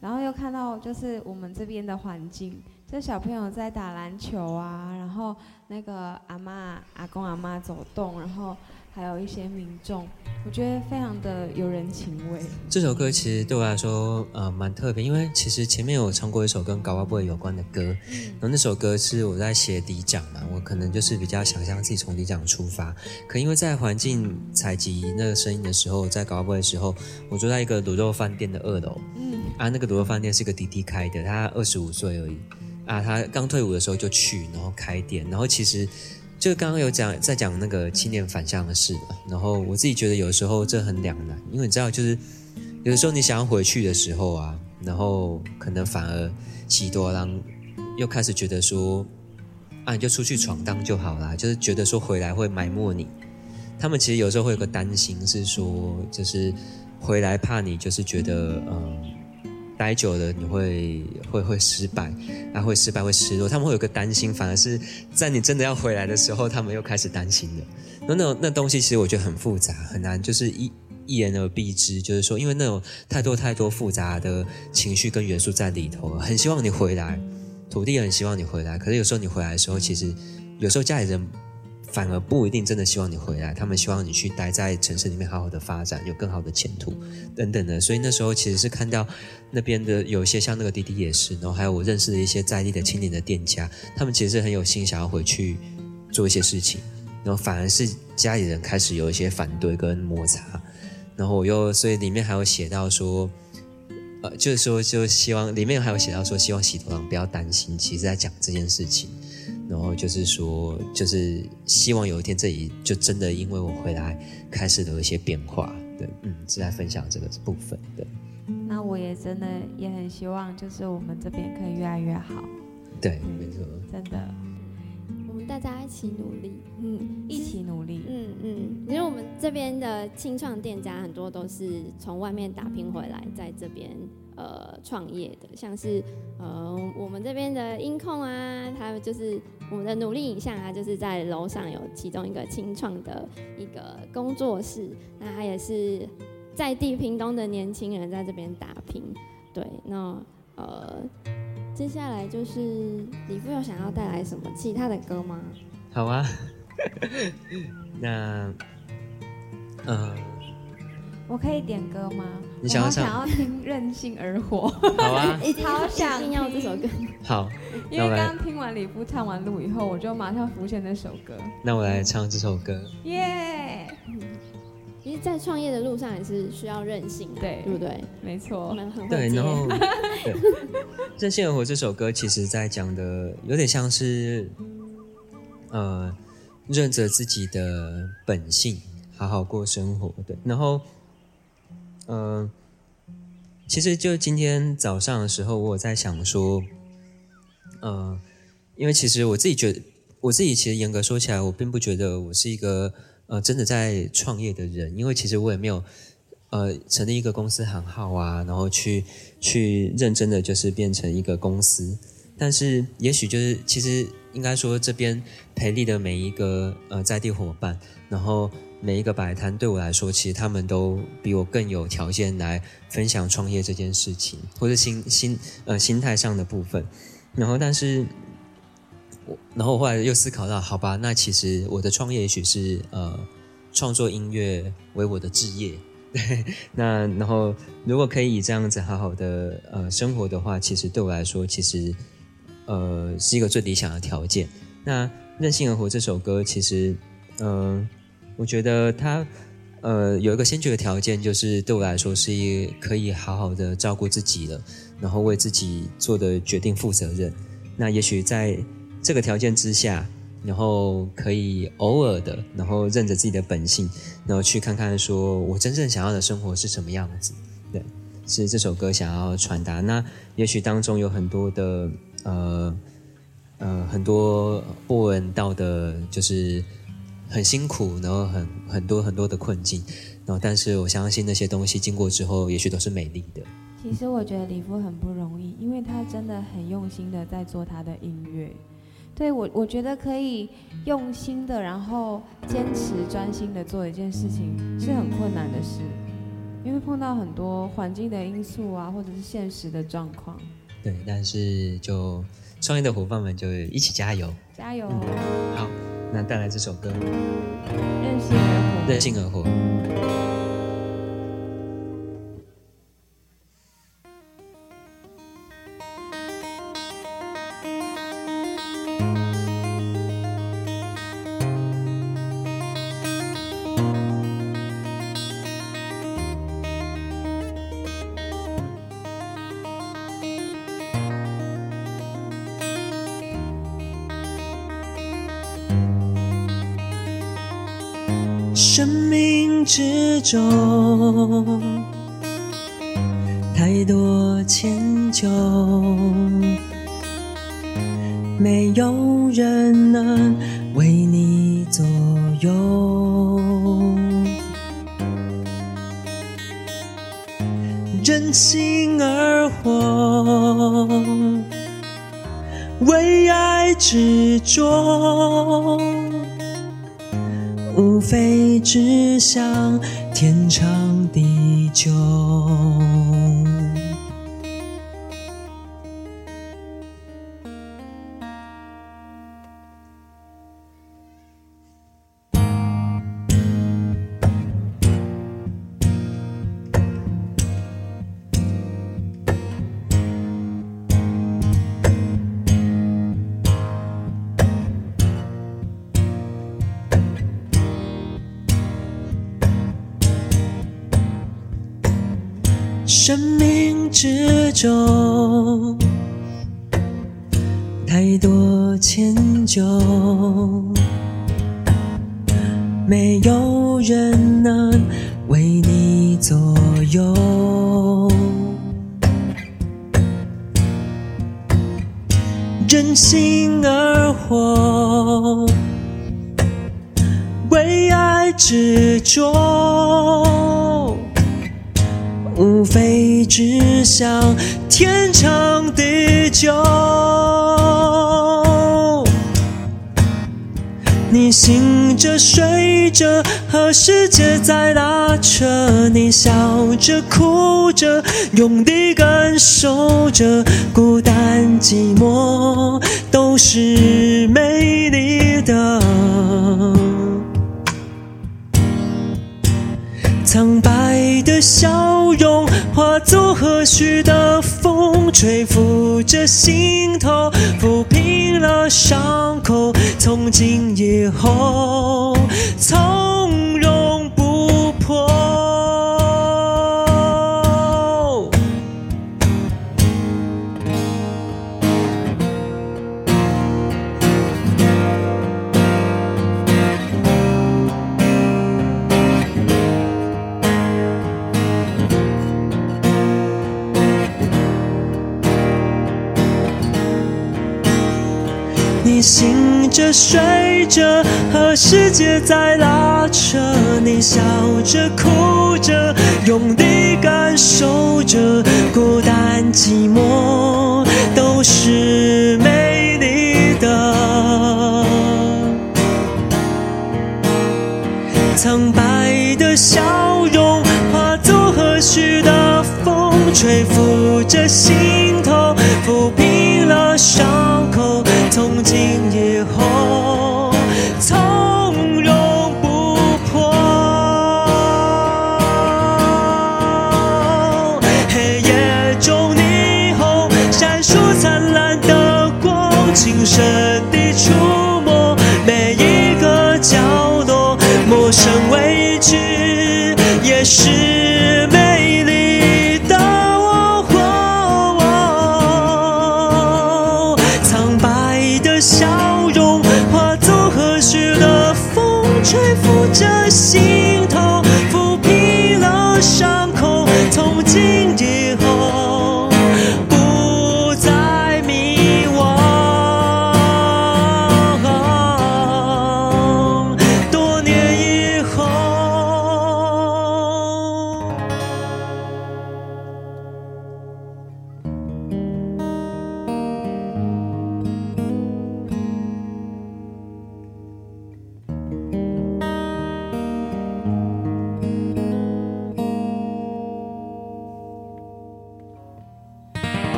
然后又看到就是我们这边的环境，就小朋友在打篮球啊，然后那个阿妈、阿公、阿妈走动，然后还有一些民众，我觉得非常的有人情味。这首歌其实对我来说，呃，蛮特别，因为其实前面有唱过一首跟高瓦布有关的歌，然后那首歌是我在写里长嘛，我可能就是比较想象自己从里长出发，可因为在环境采集那个声音的时候，在高瓦布的时候，我住在一个卤肉饭店的二楼，嗯，啊，那个卤肉饭店是个弟弟开的，他二十五岁而已。啊，他刚退伍的时候就去，然后开店，然后其实就刚刚有讲在讲那个青年返乡的事嘛，然后我自己觉得有时候这很两难，因为你知道，就是有的时候你想要回去的时候啊，然后可能反而喜多郎又开始觉得说，啊，你就出去闯荡就好啦，就是觉得说回来会埋没你。他们其实有时候会有个担心，是说就是回来怕你就是觉得嗯。待久了你会会会失败，啊会失败会失落，他们会有个担心，反而是在你真的要回来的时候，他们又开始担心了。那那那东西其实我觉得很复杂，很难就是一一言而蔽之，就是说，因为那种太多太多复杂的情绪跟元素在里头，很希望你回来，土地很希望你回来，可是有时候你回来的时候，其实有时候家里人反而不一定真的希望你回来，他们希望你去待在城市里面好好的发展，有更好的前途等等的。所以那时候其实是看到那边的有一些像那个滴滴也是，然后还有我认识的一些在地的青年的店家，他们其实很有心想要回去做一些事情，然后反而是家里人开始有一些反对跟摩擦，然后我又所以里面还有写到说。呃，就是说，就希望里面还有写到说，希望洗头郎不要担心，其实在讲这件事情。然后就是说，就是希望有一天这里就真的因为我回来，开始有一些变化。对，嗯，是在分享这个部分。的，那我也真的也很希望，就是我们这边可以越来越好，对，没错。真的。大家一起努力。嗯，一起努力。嗯嗯，因为我们这边的清创店家很多都是从外面打拼回来，在这边呃创业的，像是呃我们这边的音控啊，还有就是我们的努力影像啊，就是在楼上有其中一个清创的一个工作室，那他也是在地屏东的年轻人在这边打拼。对，那呃接下来就是李富有想要带来什么其他的歌吗？好啊，那呃，我可以点歌吗？你想要唱我想要听《任性而活》，好啊，好想一定要这首歌。好，因为刚刚听完李夫唱完录以后，我就马上浮现那首歌，那我来唱这首歌。耶、其实，在创业的路上也是需要韧性的，对对不对？没错，们很会对，然后 对《任性而活》这首歌，其实在讲的有点像是，呃，认着自己的本性，好好过生活。对，然后，呃，其实就今天早上的时候，我有在想说，呃，因为其实我自己觉得，我自己其实严格说起来，我并不觉得我是一个呃真的在创业的人，因为其实我也没有呃成立一个公司行号啊，然后去去认真的就是变成一个公司。但是也许就是其实应该说这边培力的每一个呃在地伙伴，然后每一个摆摊对我来说，其实他们都比我更有条件来分享创业这件事情，或者心心呃心态上的部分。然后但是我然后后来又思考到，好吧，那其实我的创业也许是呃创作音乐为我的置业，对，那然后如果可以以这样子好好的呃生活的话，其实对我来说，其实呃是一个最理想的条件。那《任性而活》这首歌，其实嗯、我觉得它呃有一个先决的条件，就是对我来说是一可以好好的照顾自己了，然后为自己做的决定负责任。那也许在这个条件之下，然后可以偶尔的，然后认着自己的本性，然后去看看说我真正想要的生活是什么样子。对，是这首歌想要传达。那也许当中有很多的呃呃很多不闻到的，就是很辛苦，然后很很多很多的困境，然后但是我相信那些东西经过之后，也许都是美丽的。其实我觉得李夫很不容易，因为他真的很用心的在做他的音乐。对我，我觉得可以用心的，然后坚持专心的做一件事情是很困难的事，因为碰到很多环境的因素啊，或者是现实的状况。对，但是就创业的伙伴们就一起加油。加油，好，那带来这首歌任性而《活。任性而活》。中，太多迁就，没有人能为你左右。任性而活，为爱执着。无非只想天长地久。世界在拉扯。你笑着哭着，用力感受着，孤单寂寞都是美丽的。苍白的笑容化作和煦的风，吹拂着心头，抚平了伤口。从今以后，从着睡着，和世界在拉扯。你笑着哭着，用力感受着，孤单寂寞都是美丽的。苍白的笑容化作和煦的风，吹拂着心头，是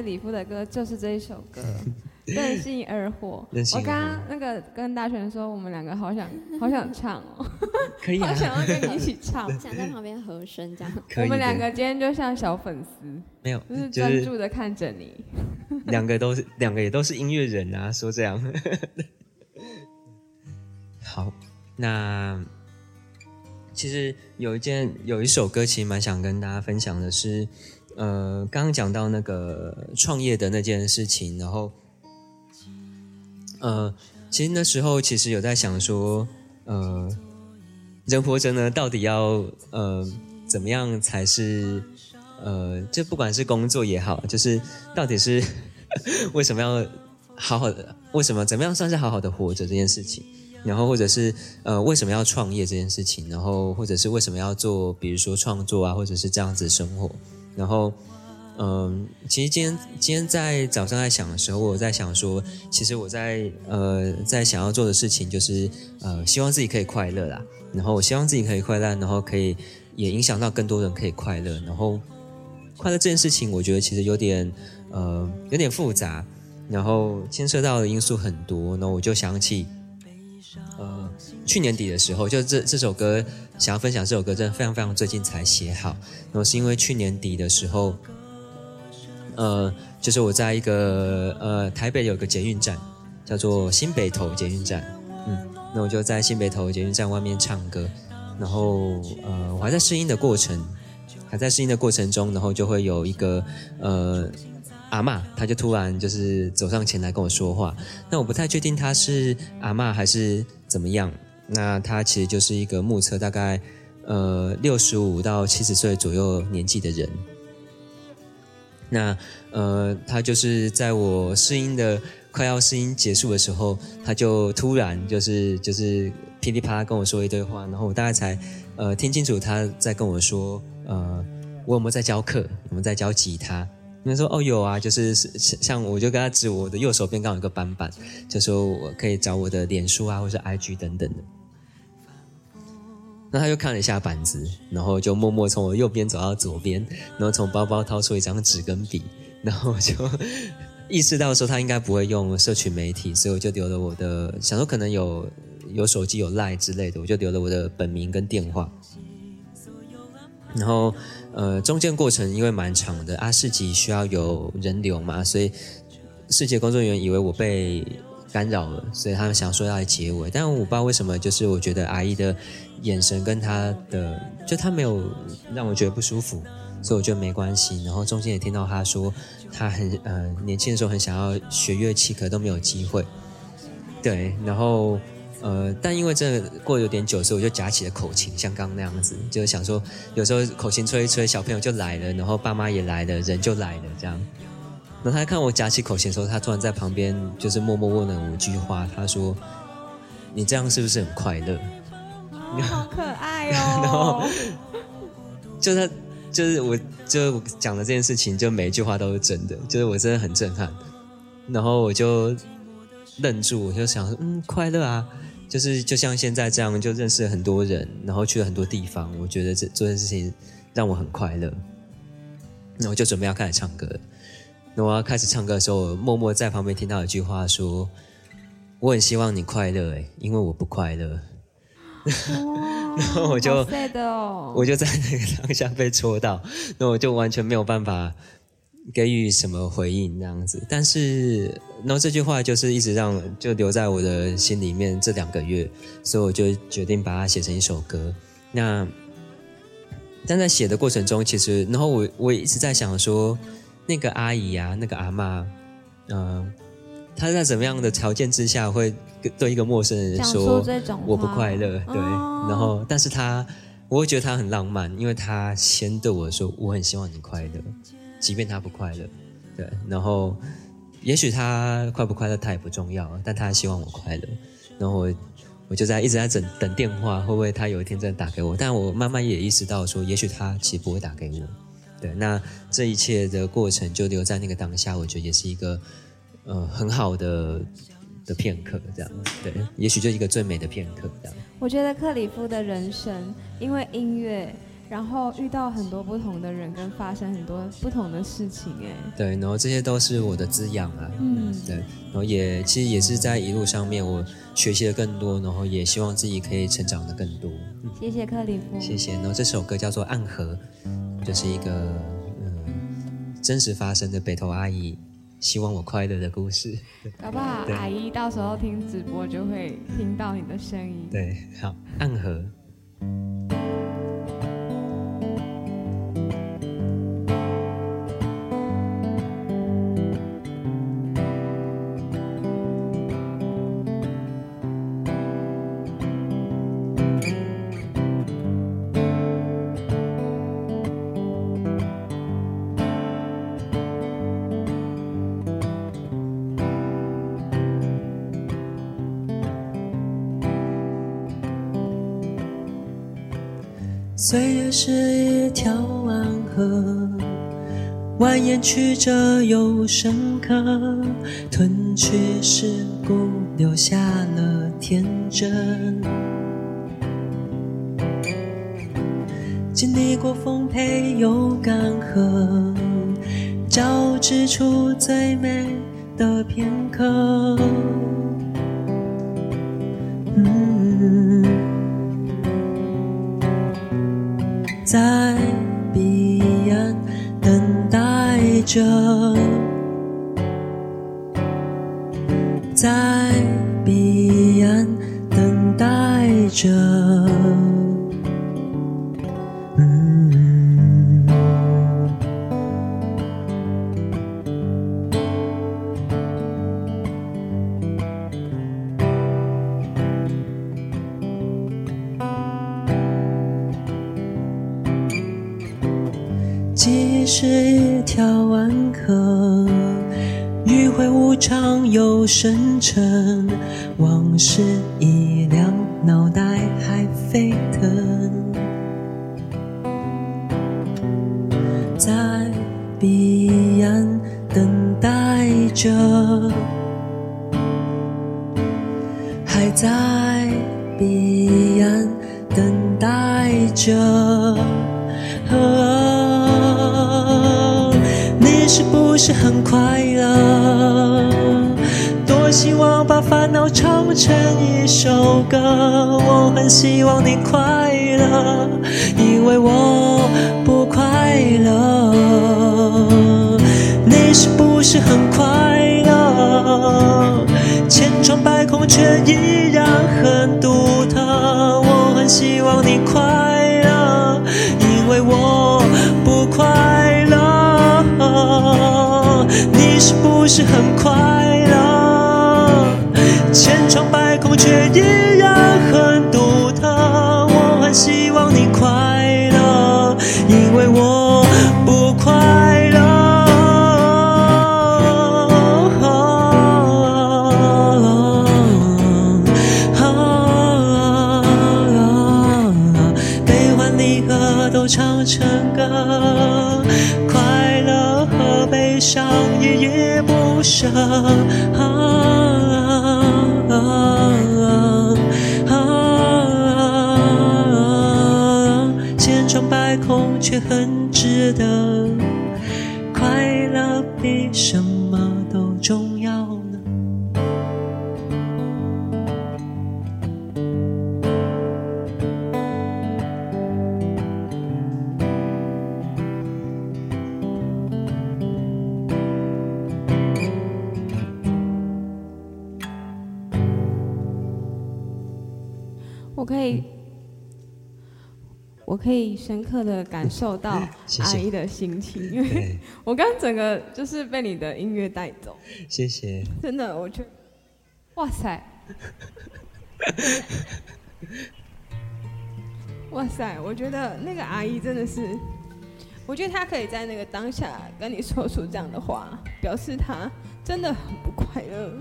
次李夫的歌就是这一首歌，《任性而活》。我刚刚那个跟大全说，我们两个好想好想唱哦，可以啊 好，想要跟你一起唱。想在旁边和声这样。我们两个今天就像小粉丝，没有就是，就是专注的看着你。两个都是两个也都是音乐人啊，说这样。好，那其实有一件有一首歌，其实蛮想跟大家分享的是，呃，刚刚讲到那个创业的那件事情，然后，呃，其实那时候其实有在想说，呃，人活着呢，到底要呃怎么样才是呃，就不管是工作也好，就是到底是 为什么要好好的，为什么怎么样算是好好的活着这件事情，然后或者是呃为什么要创业这件事情，然后或者是为什么要做，比如说创作啊，或者是这样子生活，然后。嗯，其实今天今天在早上在想的时候，我在想说，其实我在呃在想要做的事情就是呃希望自己可以快乐啦，然后我希望自己可以快乐，然后可以也影响到更多人可以快乐，然后快乐这件事情，我觉得其实有点呃有点复杂，然后牵涉到的因素很多，那我就想起呃去年底的时候，就这这首歌想要分享这首歌，真的非常非常最近才写好，然后是因为去年底的时候。呃，就是我在一个呃台北有个捷运站，叫做新北投捷运站，嗯，那我就在新北投捷运站外面唱歌，然后呃我还在试音的过程，还在试音的过程中，然后就会有一个呃阿嬷，她就突然就是走上前来跟我说话，那我不太确定她是阿嬷还是怎么样，那他其实就是一个目测大概呃六十五到七十岁左右年纪的人。那呃，他就是在我试音的快要试音结束的时候，他就突然就是就是噼里啪啦跟我说一堆话，然后我大概才呃听清楚他在跟我说，呃，我有没有在教课？我们在教吉他。他说哦有啊，就是是是像我就跟他指我的右手边刚好有个板板，就说我可以找我的脸书啊，或是 IG 等等的。那他就看了一下板子，然后就默默从我右边走到左边，然后从包包掏出一张纸跟笔，然后就 意识到说他应该不会用社群媒体，所以我就留了我的，想说可能有有手机有 Line 之类的，我就留了我的本名跟电话。然后呃，中间过程因为蛮长的，阿市集需要有人流嘛，所以世界工作人员以为我被干扰了，所以他们想说要来结尾，但我不知道为什么，就是我觉得阿姨的眼神跟他的，就他没有让我觉得不舒服，所以我觉得没关系。然后中间也听到他说，他很呃年轻的时候很想要学乐器，可都没有机会。对，然后呃，但因为这过有点久，所以我就夹起了口琴，像刚刚那样子，就是想说，有时候口琴吹一吹，小朋友就来了，然后爸妈也来了，人就来了，这样。然后他看我夹起口琴的时候，他突然在旁边就是默默问了我一句话，他说：“你这样是不是很快乐？”哦好可爱 然后！就他就是我就我讲的这件事情，就每一句话都是真的，就是我真的很震撼。然后我就愣住，我就想说，嗯，快乐啊，就是就像现在这样，就认识了很多人，然后去了很多地方，我觉得这这件事情让我很快乐。那我就准备要开始唱歌。那我要开始唱歌的时候，我默默在旁边听到一句话说：“我很希望你快乐，诶，因为我不快乐。” 然后我就哦，我就在那个当下被戳到，那我就完全没有办法给予什么回应那样子。但是，然后这句话就是一直让就留在我的心里面这两个月，所以我就决定把它写成一首歌。那但在写的过程中，其实然后我我也一直在想说，那个阿姨啊，那个阿嬷，嗯、她在怎么样的条件之下会对一个陌生人讲说我不快乐？对，哦然后但是他我会觉得他很浪漫，因为他先对我说我很希望你快乐，即便他不快乐，对，然后也许他快不快乐他也不重要，但他希望我快乐，然后我我就在一直在等等电话，会不会他有一天真的打给我？但我慢慢也意识到说，也许他其实不会打给我。对，那这一切的过程就留在那个当下，我觉得也是一个呃很好的的片刻，这样对，也许就一个最美的片刻这样。我觉得克里夫的人生因为音乐，然后遇到很多不同的人，跟发生很多不同的事情，哎，对，然后这些都是我的滋养啊，嗯，对，然后也其实也是在一路上面我学习了更多，然后也希望自己可以成长的更多。谢谢克里夫，谢谢。然后这首歌叫做《暗河》，就是一个嗯真实发生的北投阿姨希望我快乐的故事。好不好阿姨到时候听直播就会听到你的声音。对，好，暗河。岁月是一条暗河，蜿蜒曲折又深刻，吞去世故，留下了天真。经历过丰沛又干涸，交织出最美的片刻。在彼岸等待着，在彼岸等待着。是一条暗河，迂回无常又深沉，往事一凉，脑袋还飞。成一首歌。我很希望你快乐，因为我不快乐。你是不是很快乐？千疮百孔却依然很独特。我很希望你快乐，因为我不快乐。你是不是很快却依然很独特。我很希望你快乐，因为我不快乐。悲欢离合都唱成歌，快乐和悲伤依依不舍。却很值得，可以深刻的感受到阿姨的心情，因为，我刚整个就是被你的音乐带走，谢谢。真的，我觉得，哇塞，哇塞，我觉得那个阿姨真的是，我觉得她可以在那个当下跟你说出这样的话，表示她真的很不快乐。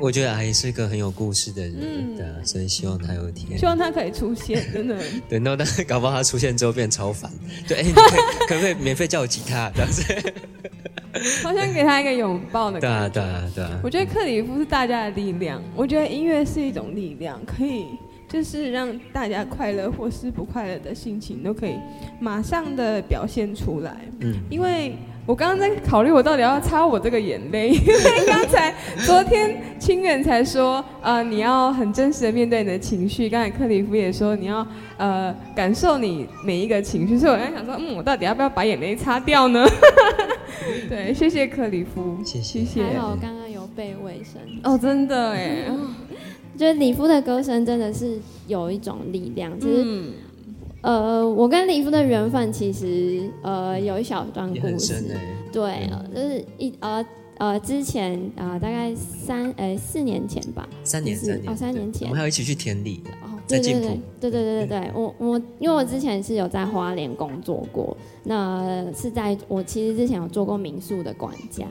我觉得阿姨是个很有故事的人，嗯对啊，所以希望她有一天希，望她可以出现，真的。对，那但是搞不好她出现之后变超烦，对，哎，你可以可不可以免费叫我吉他这样子？好想给她一个拥抱的对啊，对啊，对啊，我觉得克里夫是大家的力量，我觉得音乐是一种力量，可以就是让大家快乐或是不快乐的心情都可以马上的表现出来。嗯，因为我刚刚在考虑我到底要擦我这个眼泪，因为刚才昨天清远才说，呃，你要很真实的面对你的情绪。刚才克里夫也说，你要呃感受你每一个情绪，所以我在想说，嗯，我到底要不要把眼泪擦掉呢？对，谢谢克里夫，谢谢谢谢。还好刚刚有被卫生。哦，真的哎，觉得李夫的歌声真的是有一种力量，就是、嗯，呃，我跟李夫的缘分其实呃有一小段故事。对，呃就是一呃呃之前呃大概三呃四年前吧，三年，就是三年，哦三年前。我们还有一起去田里，哦，对对对对对对对对，我我因为我之前是有在花莲工作过，那是在我其实之前有做过民宿的管家。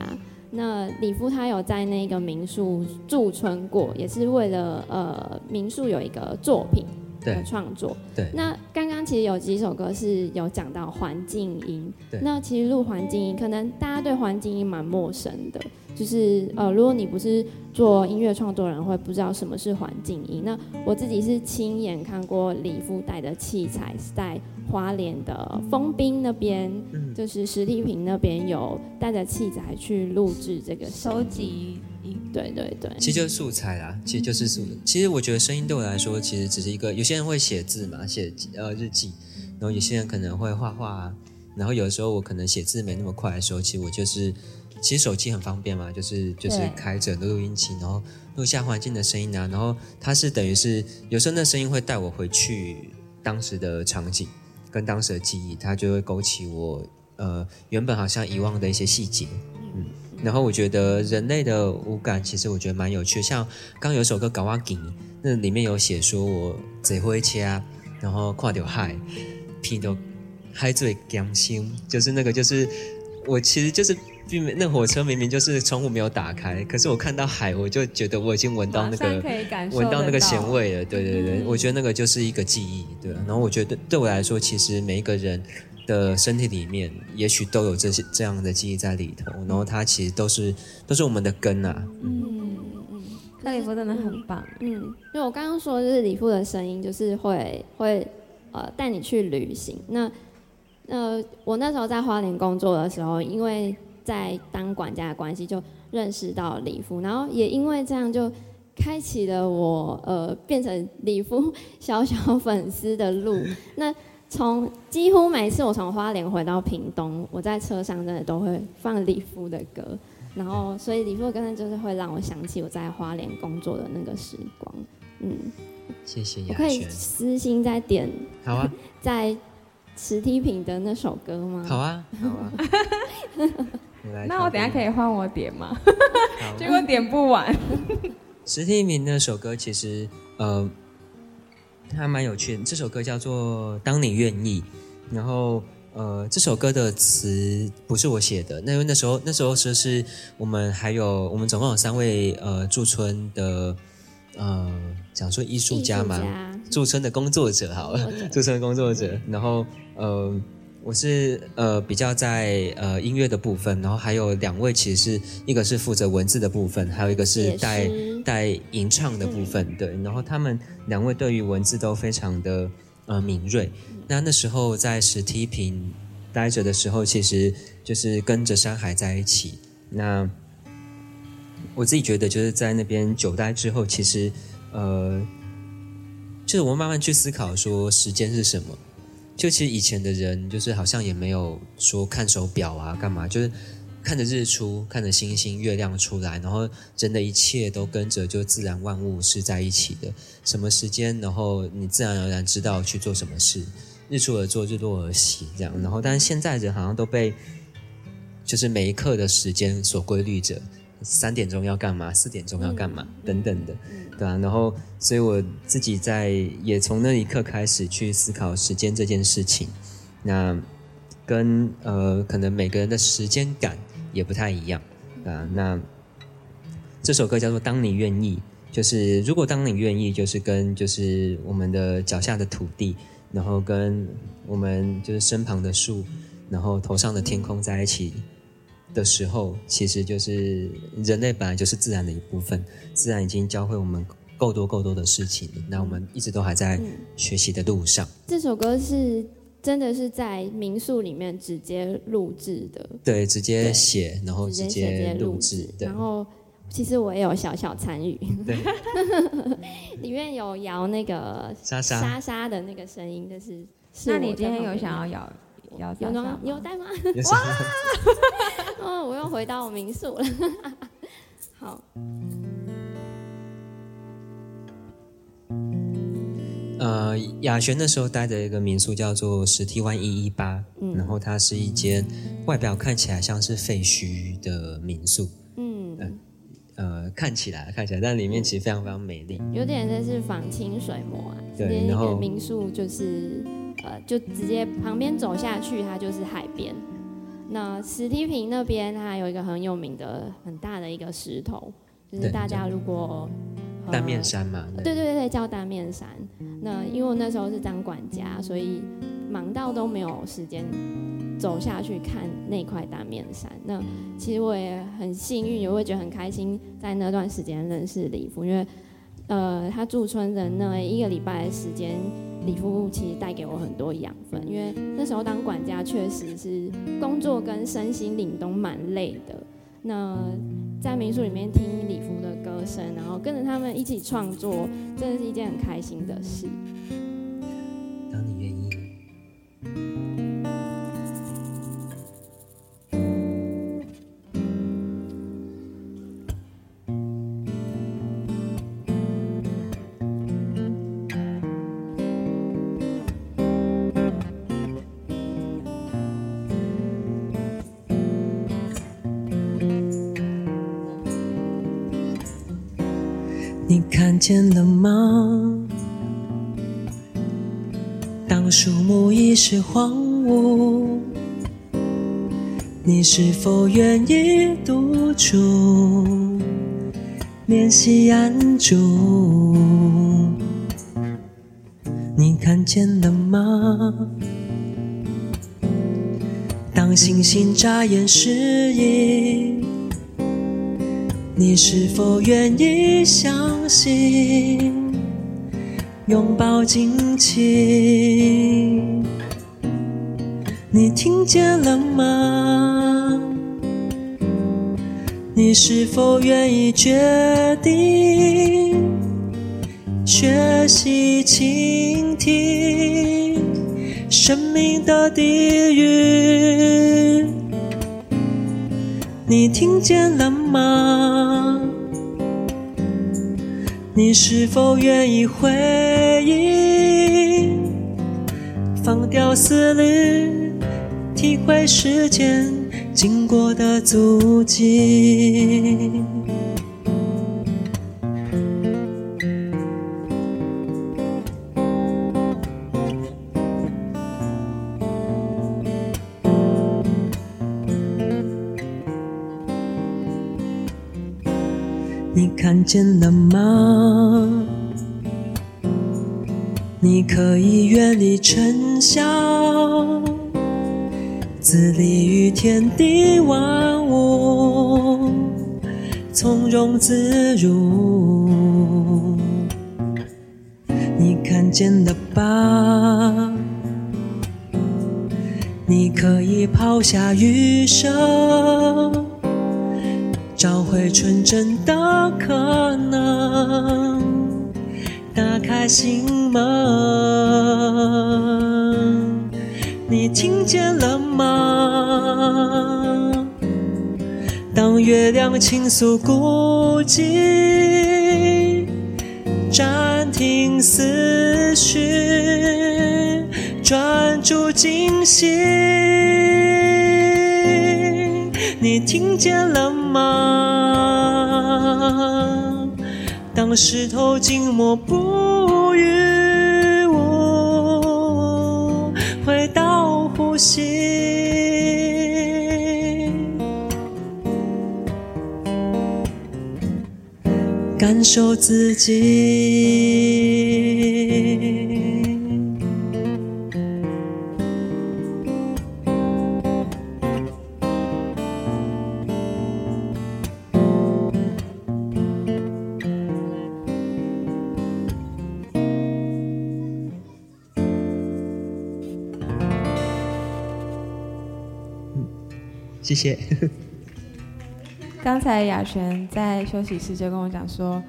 那李夫他有在那个民宿驻村过，也是为了呃民宿有一个作品的对创作。对那刚刚其实有几首歌是有讲到环境音对，那其实录环境音，可能大家对环境音蛮陌生的，就是呃，如果你不是做音乐创作人，会不知道什么是环境音。那我自己是亲眼看过李夫带的器材是在花莲的丰滨那边，嗯就是实体坪那边有带着器材去录制这个收。集音对对对，其实就是素材啦，其实就是素。其实我觉得声音对我来说，其实只是一个，有些人会写字嘛，写呃日记，然后有些人可能会画画啊，然后有的时候我可能写字没那么快的时候，其实我就是，其实手机很方便嘛，就是就是对。开着录音机，然后录下环境的声音啊，然后它是等于是有时候那声音会带我回去当时的场景跟当时的记忆，它就会勾起我呃原本好像遗忘的一些细节。嗯，然后我觉得人类的五感其实我觉得蛮有趣的，像刚有首歌《搞瓦吉》，那里面有写说我嘴会切啊，然后跨掉海，屁都海嘴良心，就是那个就是我其实就是并没那火车明明就是窗户没有打开，可是我看到海，我就觉得我已经闻到那个闻到那个得咸味了，对对对，嗯我觉得那个就是一个记忆，对。然后我觉得对我来说，其实每一个人的身体里面，也许都有这些这样的记忆在里头，然后它其实都是都是我们的根啊，嗯嗯。那礼服真的很棒，嗯，因为我刚刚说就是李富的声音，就是会会呃带你去旅行。那呃，我那时候在花莲工作的时候，因为在当管家的关系，就认识到李富，然后也因为这样就开启了我呃变成李富小小粉丝的路。那从几乎每次我从花莲回到屏东，我在车上真的都会放李富的歌。然后，所以李富的歌呢，就是会让我想起我在花莲工作的那个时光。嗯，谢谢雅我可以，私心再点好啊，在实体品的那首歌吗？好啊，好啊。我来那我等下可以以换我点吗？好 结果点不完。石梯明那首歌其实呃还蛮有趣的，这首歌叫做《当你愿意》，然后呃这首歌的词不是我写的，那因为那时候那时候是是我们还有我们总共有三位呃驻村的呃讲说艺术家嘛，驻村的工作者好了驻村的工作者，然后呃。我是呃比较在呃音乐的部分，然后还有两位其实是一个是负责文字的部分，还有一个是带诗带吟唱的部分，对。然后他们两位对于文字都非常的呃敏锐。那那时候在石梯坪待着的时候，其实就是跟着山海在一起。那我自己觉得就是在那边久待之后，其实呃，就是我慢慢去思考说时间是什么。就其实以前的人，就是好像也没有说看手表啊，干嘛，就是看着日出，看着星星、月亮出来，然后真的一切都跟着就自然万物是在一起的。什么时间，然后你自然而然知道去做什么事，日出而作，日落而息，这样。然后，但是现在人好像都被就是每一刻的时间所规律着，三点钟要干嘛，四点钟要干嘛，等等的。对啊，然后所以我自己在也从那一刻开始去思考时间这件事情，那跟呃可能每个人的时间感也不太一样啊。那这首歌叫做《当你愿意》，就是如果当你愿意，就是跟就是我们的脚下的土地，然后跟我们就是身旁的树，然后头上的天空在一起的时候，其实就是人类本来就是自然的一部分，自然已经教会我们够多够多的事情，那我们一直都还在学习的路上。这首歌是真的是在民宿里面直接录制的，对，直接写，然后直直接录录制，对。然后其实我也有小小参与，对，里面有摇那个沙沙。沙沙的那个声音，就是是那你今天有想要咬咬有莎莎装吗你有带吗？有什么 哦，我又回到我民宿了。好，呃，雅璇那时候待的一个民宿叫做石梯湾一一八，嗯然后它是一间外表看起来像是废墟的民宿，嗯，呃，看起来看起来，但里面其实非常非常美丽。有点像是仿清水模啊，对然后民宿就是呃，就直接旁边走下去，它就是海边。那石梯坪那边它有一个很有名的很大的一个石头，就是大家如果呃单面山嘛，对对对对，叫单面山。那因为我那时候是当管家，所以忙到都没有时间走下去看那块单面山。那其实我也很幸运，也会觉得很开心，在那段时间认识李福，因为呃，他驻村的那一个礼拜的时间，李夫其实带给我很多养分。因为那时候当管家确实是工作跟身心灵都蛮累的。那在民宿里面听李夫的歌声，然后跟着他们一起创作，真的是一件很开心的事。是荒芜，你是否愿意独处，练习安住？你看见了吗？当星星眨眼时已，你是否愿意相信？拥抱惊奇，你听见了吗？你是否愿意决定学习倾听生命的低语？你听见了吗？你是否愿意回应？放掉思虑，体会时间经过的足迹。你看见了吗？你可以远离尘嚣，自立于天地万物，从容自如。你看见了吧？你可以抛下余生。找回纯真的可能，打开心门，你听见了吗？当月亮倾诉孤寂，暂停思绪，专注静心。你听见了吗？当石头静默不语，心，感受自己。谢谢。刚才雅璇在休息室就跟我讲说，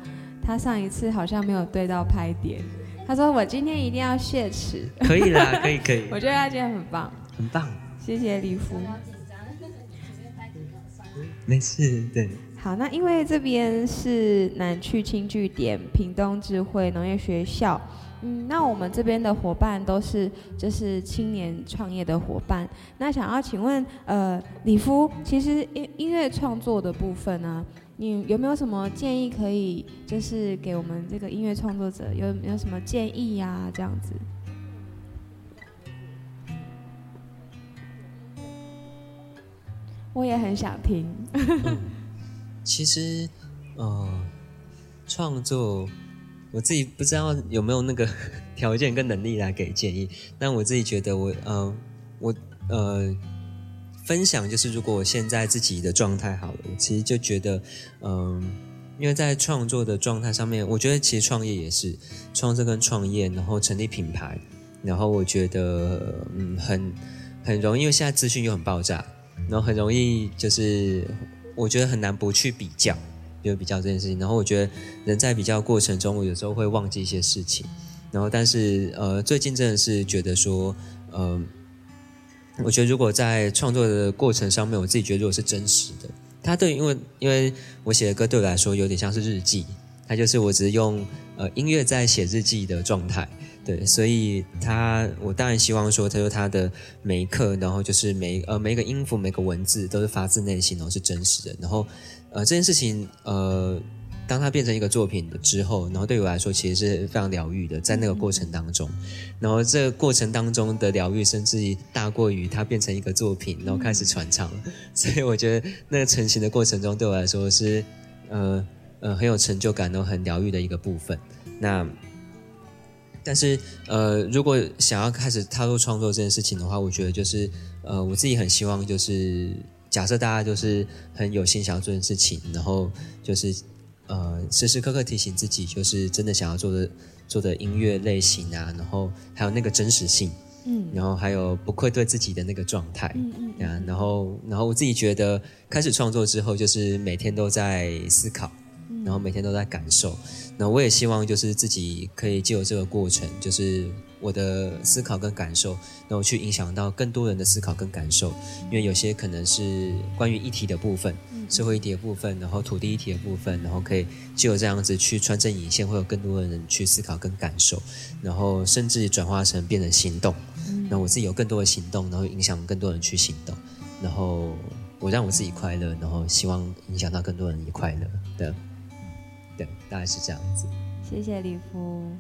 他上一次好像没有对到拍点。他说我今天一定要血耻，可以啦，可以可以，我觉得他今天很棒，很棒，谢谢李福。没事，对。好，那因为这边是南区青据点、屏东智慧农业学校，嗯，那我们这边的伙伴都是就是青年创业的伙伴。那想要请问，呃，李夫，其实音音乐创作的部分呢，你有没有什么建议可以就是给我们这个音乐创作者有没有什么建议呀、这样子？我也很想听。其实，呃，创作我自己不知道有没有那个 条件跟能力来给建议，但我自己觉得我，呃，我呃，分享就是如果我现在自己的状态好了，我其实就觉得，嗯、因为在创作的状态上面，我觉得其实创业也是创作跟创业，然后成立品牌，然后我觉得，嗯，很很容易，因为现在资讯又很爆炸，然后很容易就是我觉得很难不去比较，就比较这件事情。然后我觉得人在比较过程中，我有时候会忘记一些事情。然后但是呃，最近真的是觉得说，呃，我觉得如果在创作的过程上面，我自己觉得如果是真实的，它对，因为因为我写的歌对我来说有点像是日记，它就是我只是用呃音乐在写日记的状态。对，所以他，我当然希望说，他说他的每一刻，然后就是每呃每一个音符、每个文字都是发自内心，然后是真实的。然后，呃，这件事情，呃，当它变成一个作品的之后，然后对我来说其实是非常疗愈的，在那个过程当中，然后这个过程当中的疗愈，甚至于大过于它变成一个作品，然后开始传唱，所以我觉得那个成型的过程中，对我来说是呃呃很有成就感，然后很疗愈的一个部分。那但是呃，如果想要开始踏入创作这件事情的话，我觉得就是呃，我自己很希望就是假设大家就是很有心想要做件事情，然后就是呃时时刻刻提醒自己，就是真的想要做的做的音乐类型啊，然后还有那个真实性，嗯然后还有不愧对自己的那个状态，嗯嗯啊，然后然后我自己觉得开始创作之后，就是每天都在思考，然后每天都在感受。那我也希望就是自己可以借由这个过程，就是我的思考跟感受，然后去影响到更多人的思考跟感受。因为有些可能是关于议题的部分，社会议题的部分，然后土地议题的部分，然后可以借由这样子去穿针引线，会有更多的人去思考跟感受，然后甚至转化成变成行动。那我自己有更多的行动，然后影响更多人去行动，然后我让我自己快乐，然后希望影响到更多人也快乐的，对，大概是这样子。谢谢李夫。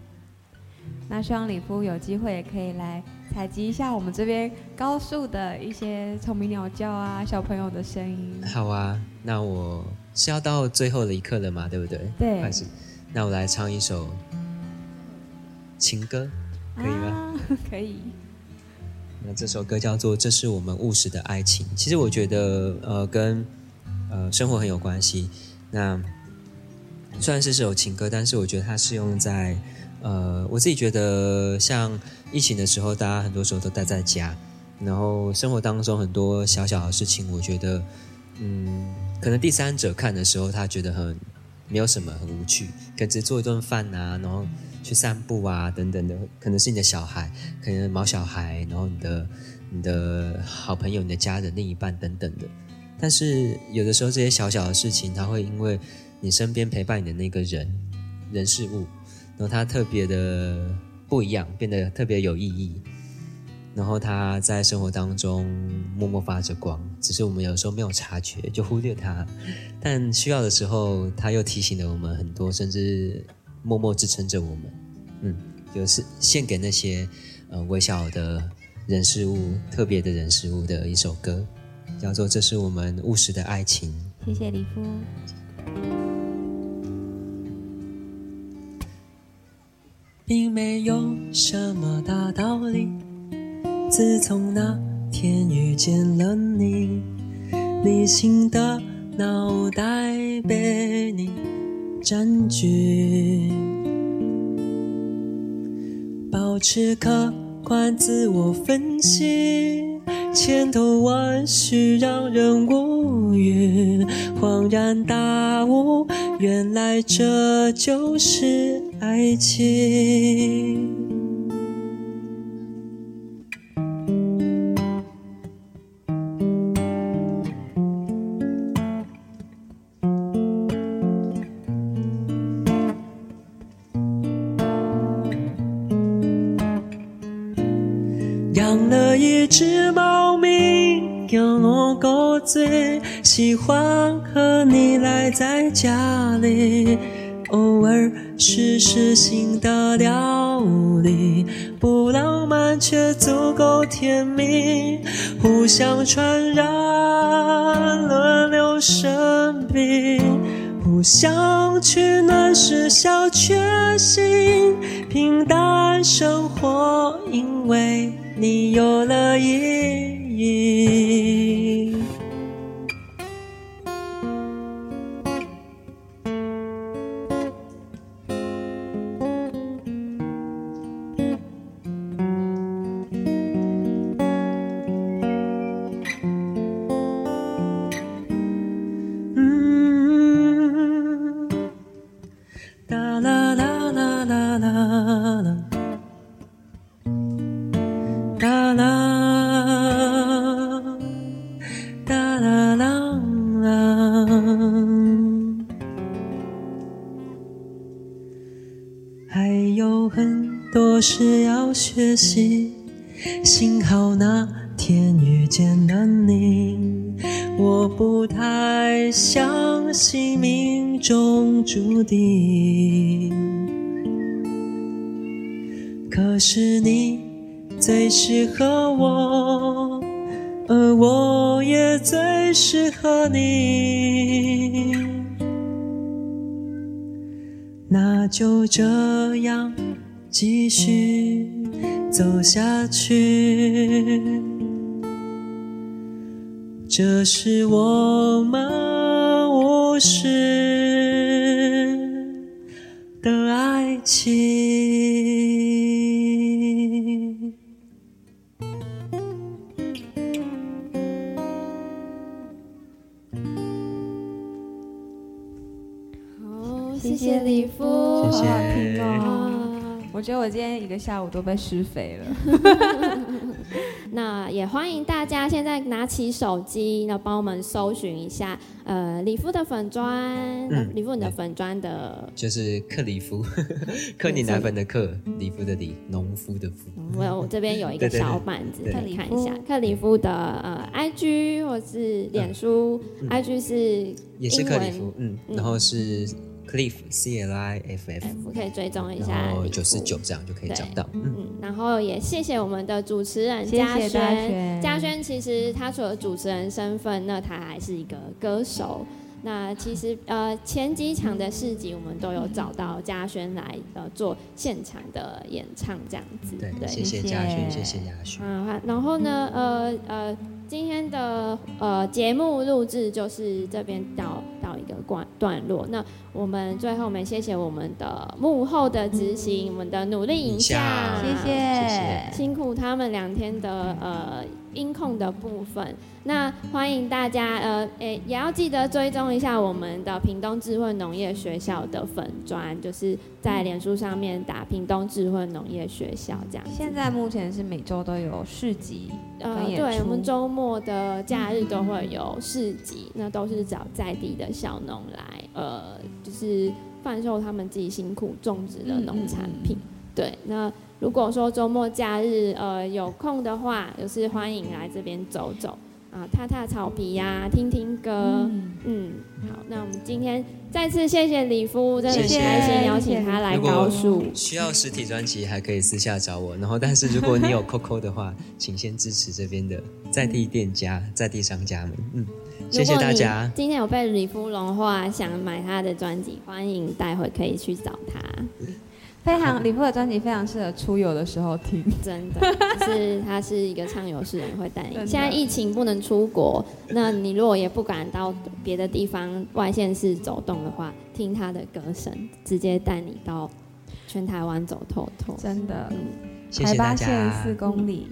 那希望李夫有机会也可以来采集一下我们这边高速的一些虫鸣鸟叫啊，小朋友的声音。好啊，那我是要到最后的一刻了嘛，对不对？对开始，那我来唱一首情歌，可以吗？啊？可以。那这首歌叫做《这是我们务实的爱情》。其实我觉得，呃，跟呃生活很有关系。那虽然是首情歌，但是我觉得它适用在呃，我自己觉得像疫情的时候，大家很多时候都待在家，然后生活当中很多小小的事情，我觉得，嗯，可能第三者看的时候，他觉得很没有什么，很无趣，可能只做一顿饭啊，然后去散步啊等等的，可能是你的小孩，可能毛小孩，然后你的你的好朋友、你的家人、另一半等等的。但是有的时候这些小小的事情，它会因为你身边陪伴你的那个人、人事物，然后它特别的不一样，变得特别有意义。然后它在生活当中默默发着光，只是我们有时候没有察觉，就忽略它。但需要的时候，它又提醒了我们很多，甚至默默支撑着我们。嗯，就是献给那些呃微小的人事物、特别的人事物的一首歌，叫做《这是我们务实的爱情》。谢谢李夫。并没有什么大道理。自从那天遇见了你，理性的脑袋被你占据，保持客观自我分析，千头万绪让人无语，恍然大悟，原来这就是爱情。养了一只猫咪，给我狗嘴，喜欢和你赖在家里，偶尔试试新的料理，不浪漫却足够甜蜜，互相传染，轮流生病。互相取暖是小确幸，平淡生活因为你有了意义。是要学习，幸好那天遇见了你。我不太相信命中注定。可是你最适合我，而我也最适合你。那就这样继续走下去。这是我们无视的爱情。好，谢谢李夫，谢谢我觉得我今天一个下午都被施肥了。那也欢迎大家现在拿起手机，那帮我们搜寻一下，呃，李夫的粉砖，嗯。李夫你的粉砖的，就是克里夫，克你奶粉的克，里夫的里，农夫的夫。我我这边有一个小板子，对。可以看一下克里夫。的呃 IG 或是脸书，IG 是也是克里夫，嗯，嗯。然后是 Cliff C L I F F，F 可以追踪一下然后九十九这样就可以找到，嗯，嗯，然后也谢谢我们的主持人嘉轩。嘉轩其实他除了主持人身份，那他还是一个歌手。那其实呃前几场的市集，我们都有找到嘉轩来呃做现场的演唱这样子。对，谢谢谢谢嘉轩，谢谢嘉轩，嗯，然后呢，呃呃，今天的呃节目录制就是这边到到一个段段落。那我们最后我们谢谢我们的幕后的执行，我们的努力影像，谢谢谢。辛苦他们两天的呃音控的部分。那欢迎大家呃诶也要记得追踪一下我们的屏东智慧农业学校的粉砖，就是在脸书上面打屏东智慧农业学校这样。现在目前是每周都有市集，呃，对，我们周末的假日都会有市集，那都是找在地的小农来，呃，就是贩售他们自己辛苦种植的农产品。对，那如果说周末假日呃有空的话，就是欢迎来这边走走啊，踏踏草皮呀、听听歌。嗯好，那我们今天再次谢谢李夫，真的很谢谢开心邀请他来高树。需要实体专辑还可以私下找我，然后但是如果你有 COCO 的话，请先支持这边的在地店家、在地商家们，嗯，谢谢大家。今天有被李夫融化，想买他的专辑，欢迎待会可以去找他。非常李夫的专辑非常适合出游的时候听。真的，就是他是一个畅游诗人，会带你。现在疫情不能出国，那你如果也不敢到别的地方外县市走动的话，听他的歌声，直接带你到全台湾走透透。真的，谢谢大海拔线四。公里，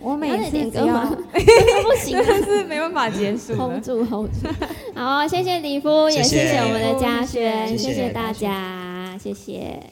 我每次只要点歌吗？不行啊，但是没办法结束，hold。住，hold 住。好，谢谢李夫，也谢谢我们的嘉轩，谢谢谢谢大家，谢谢。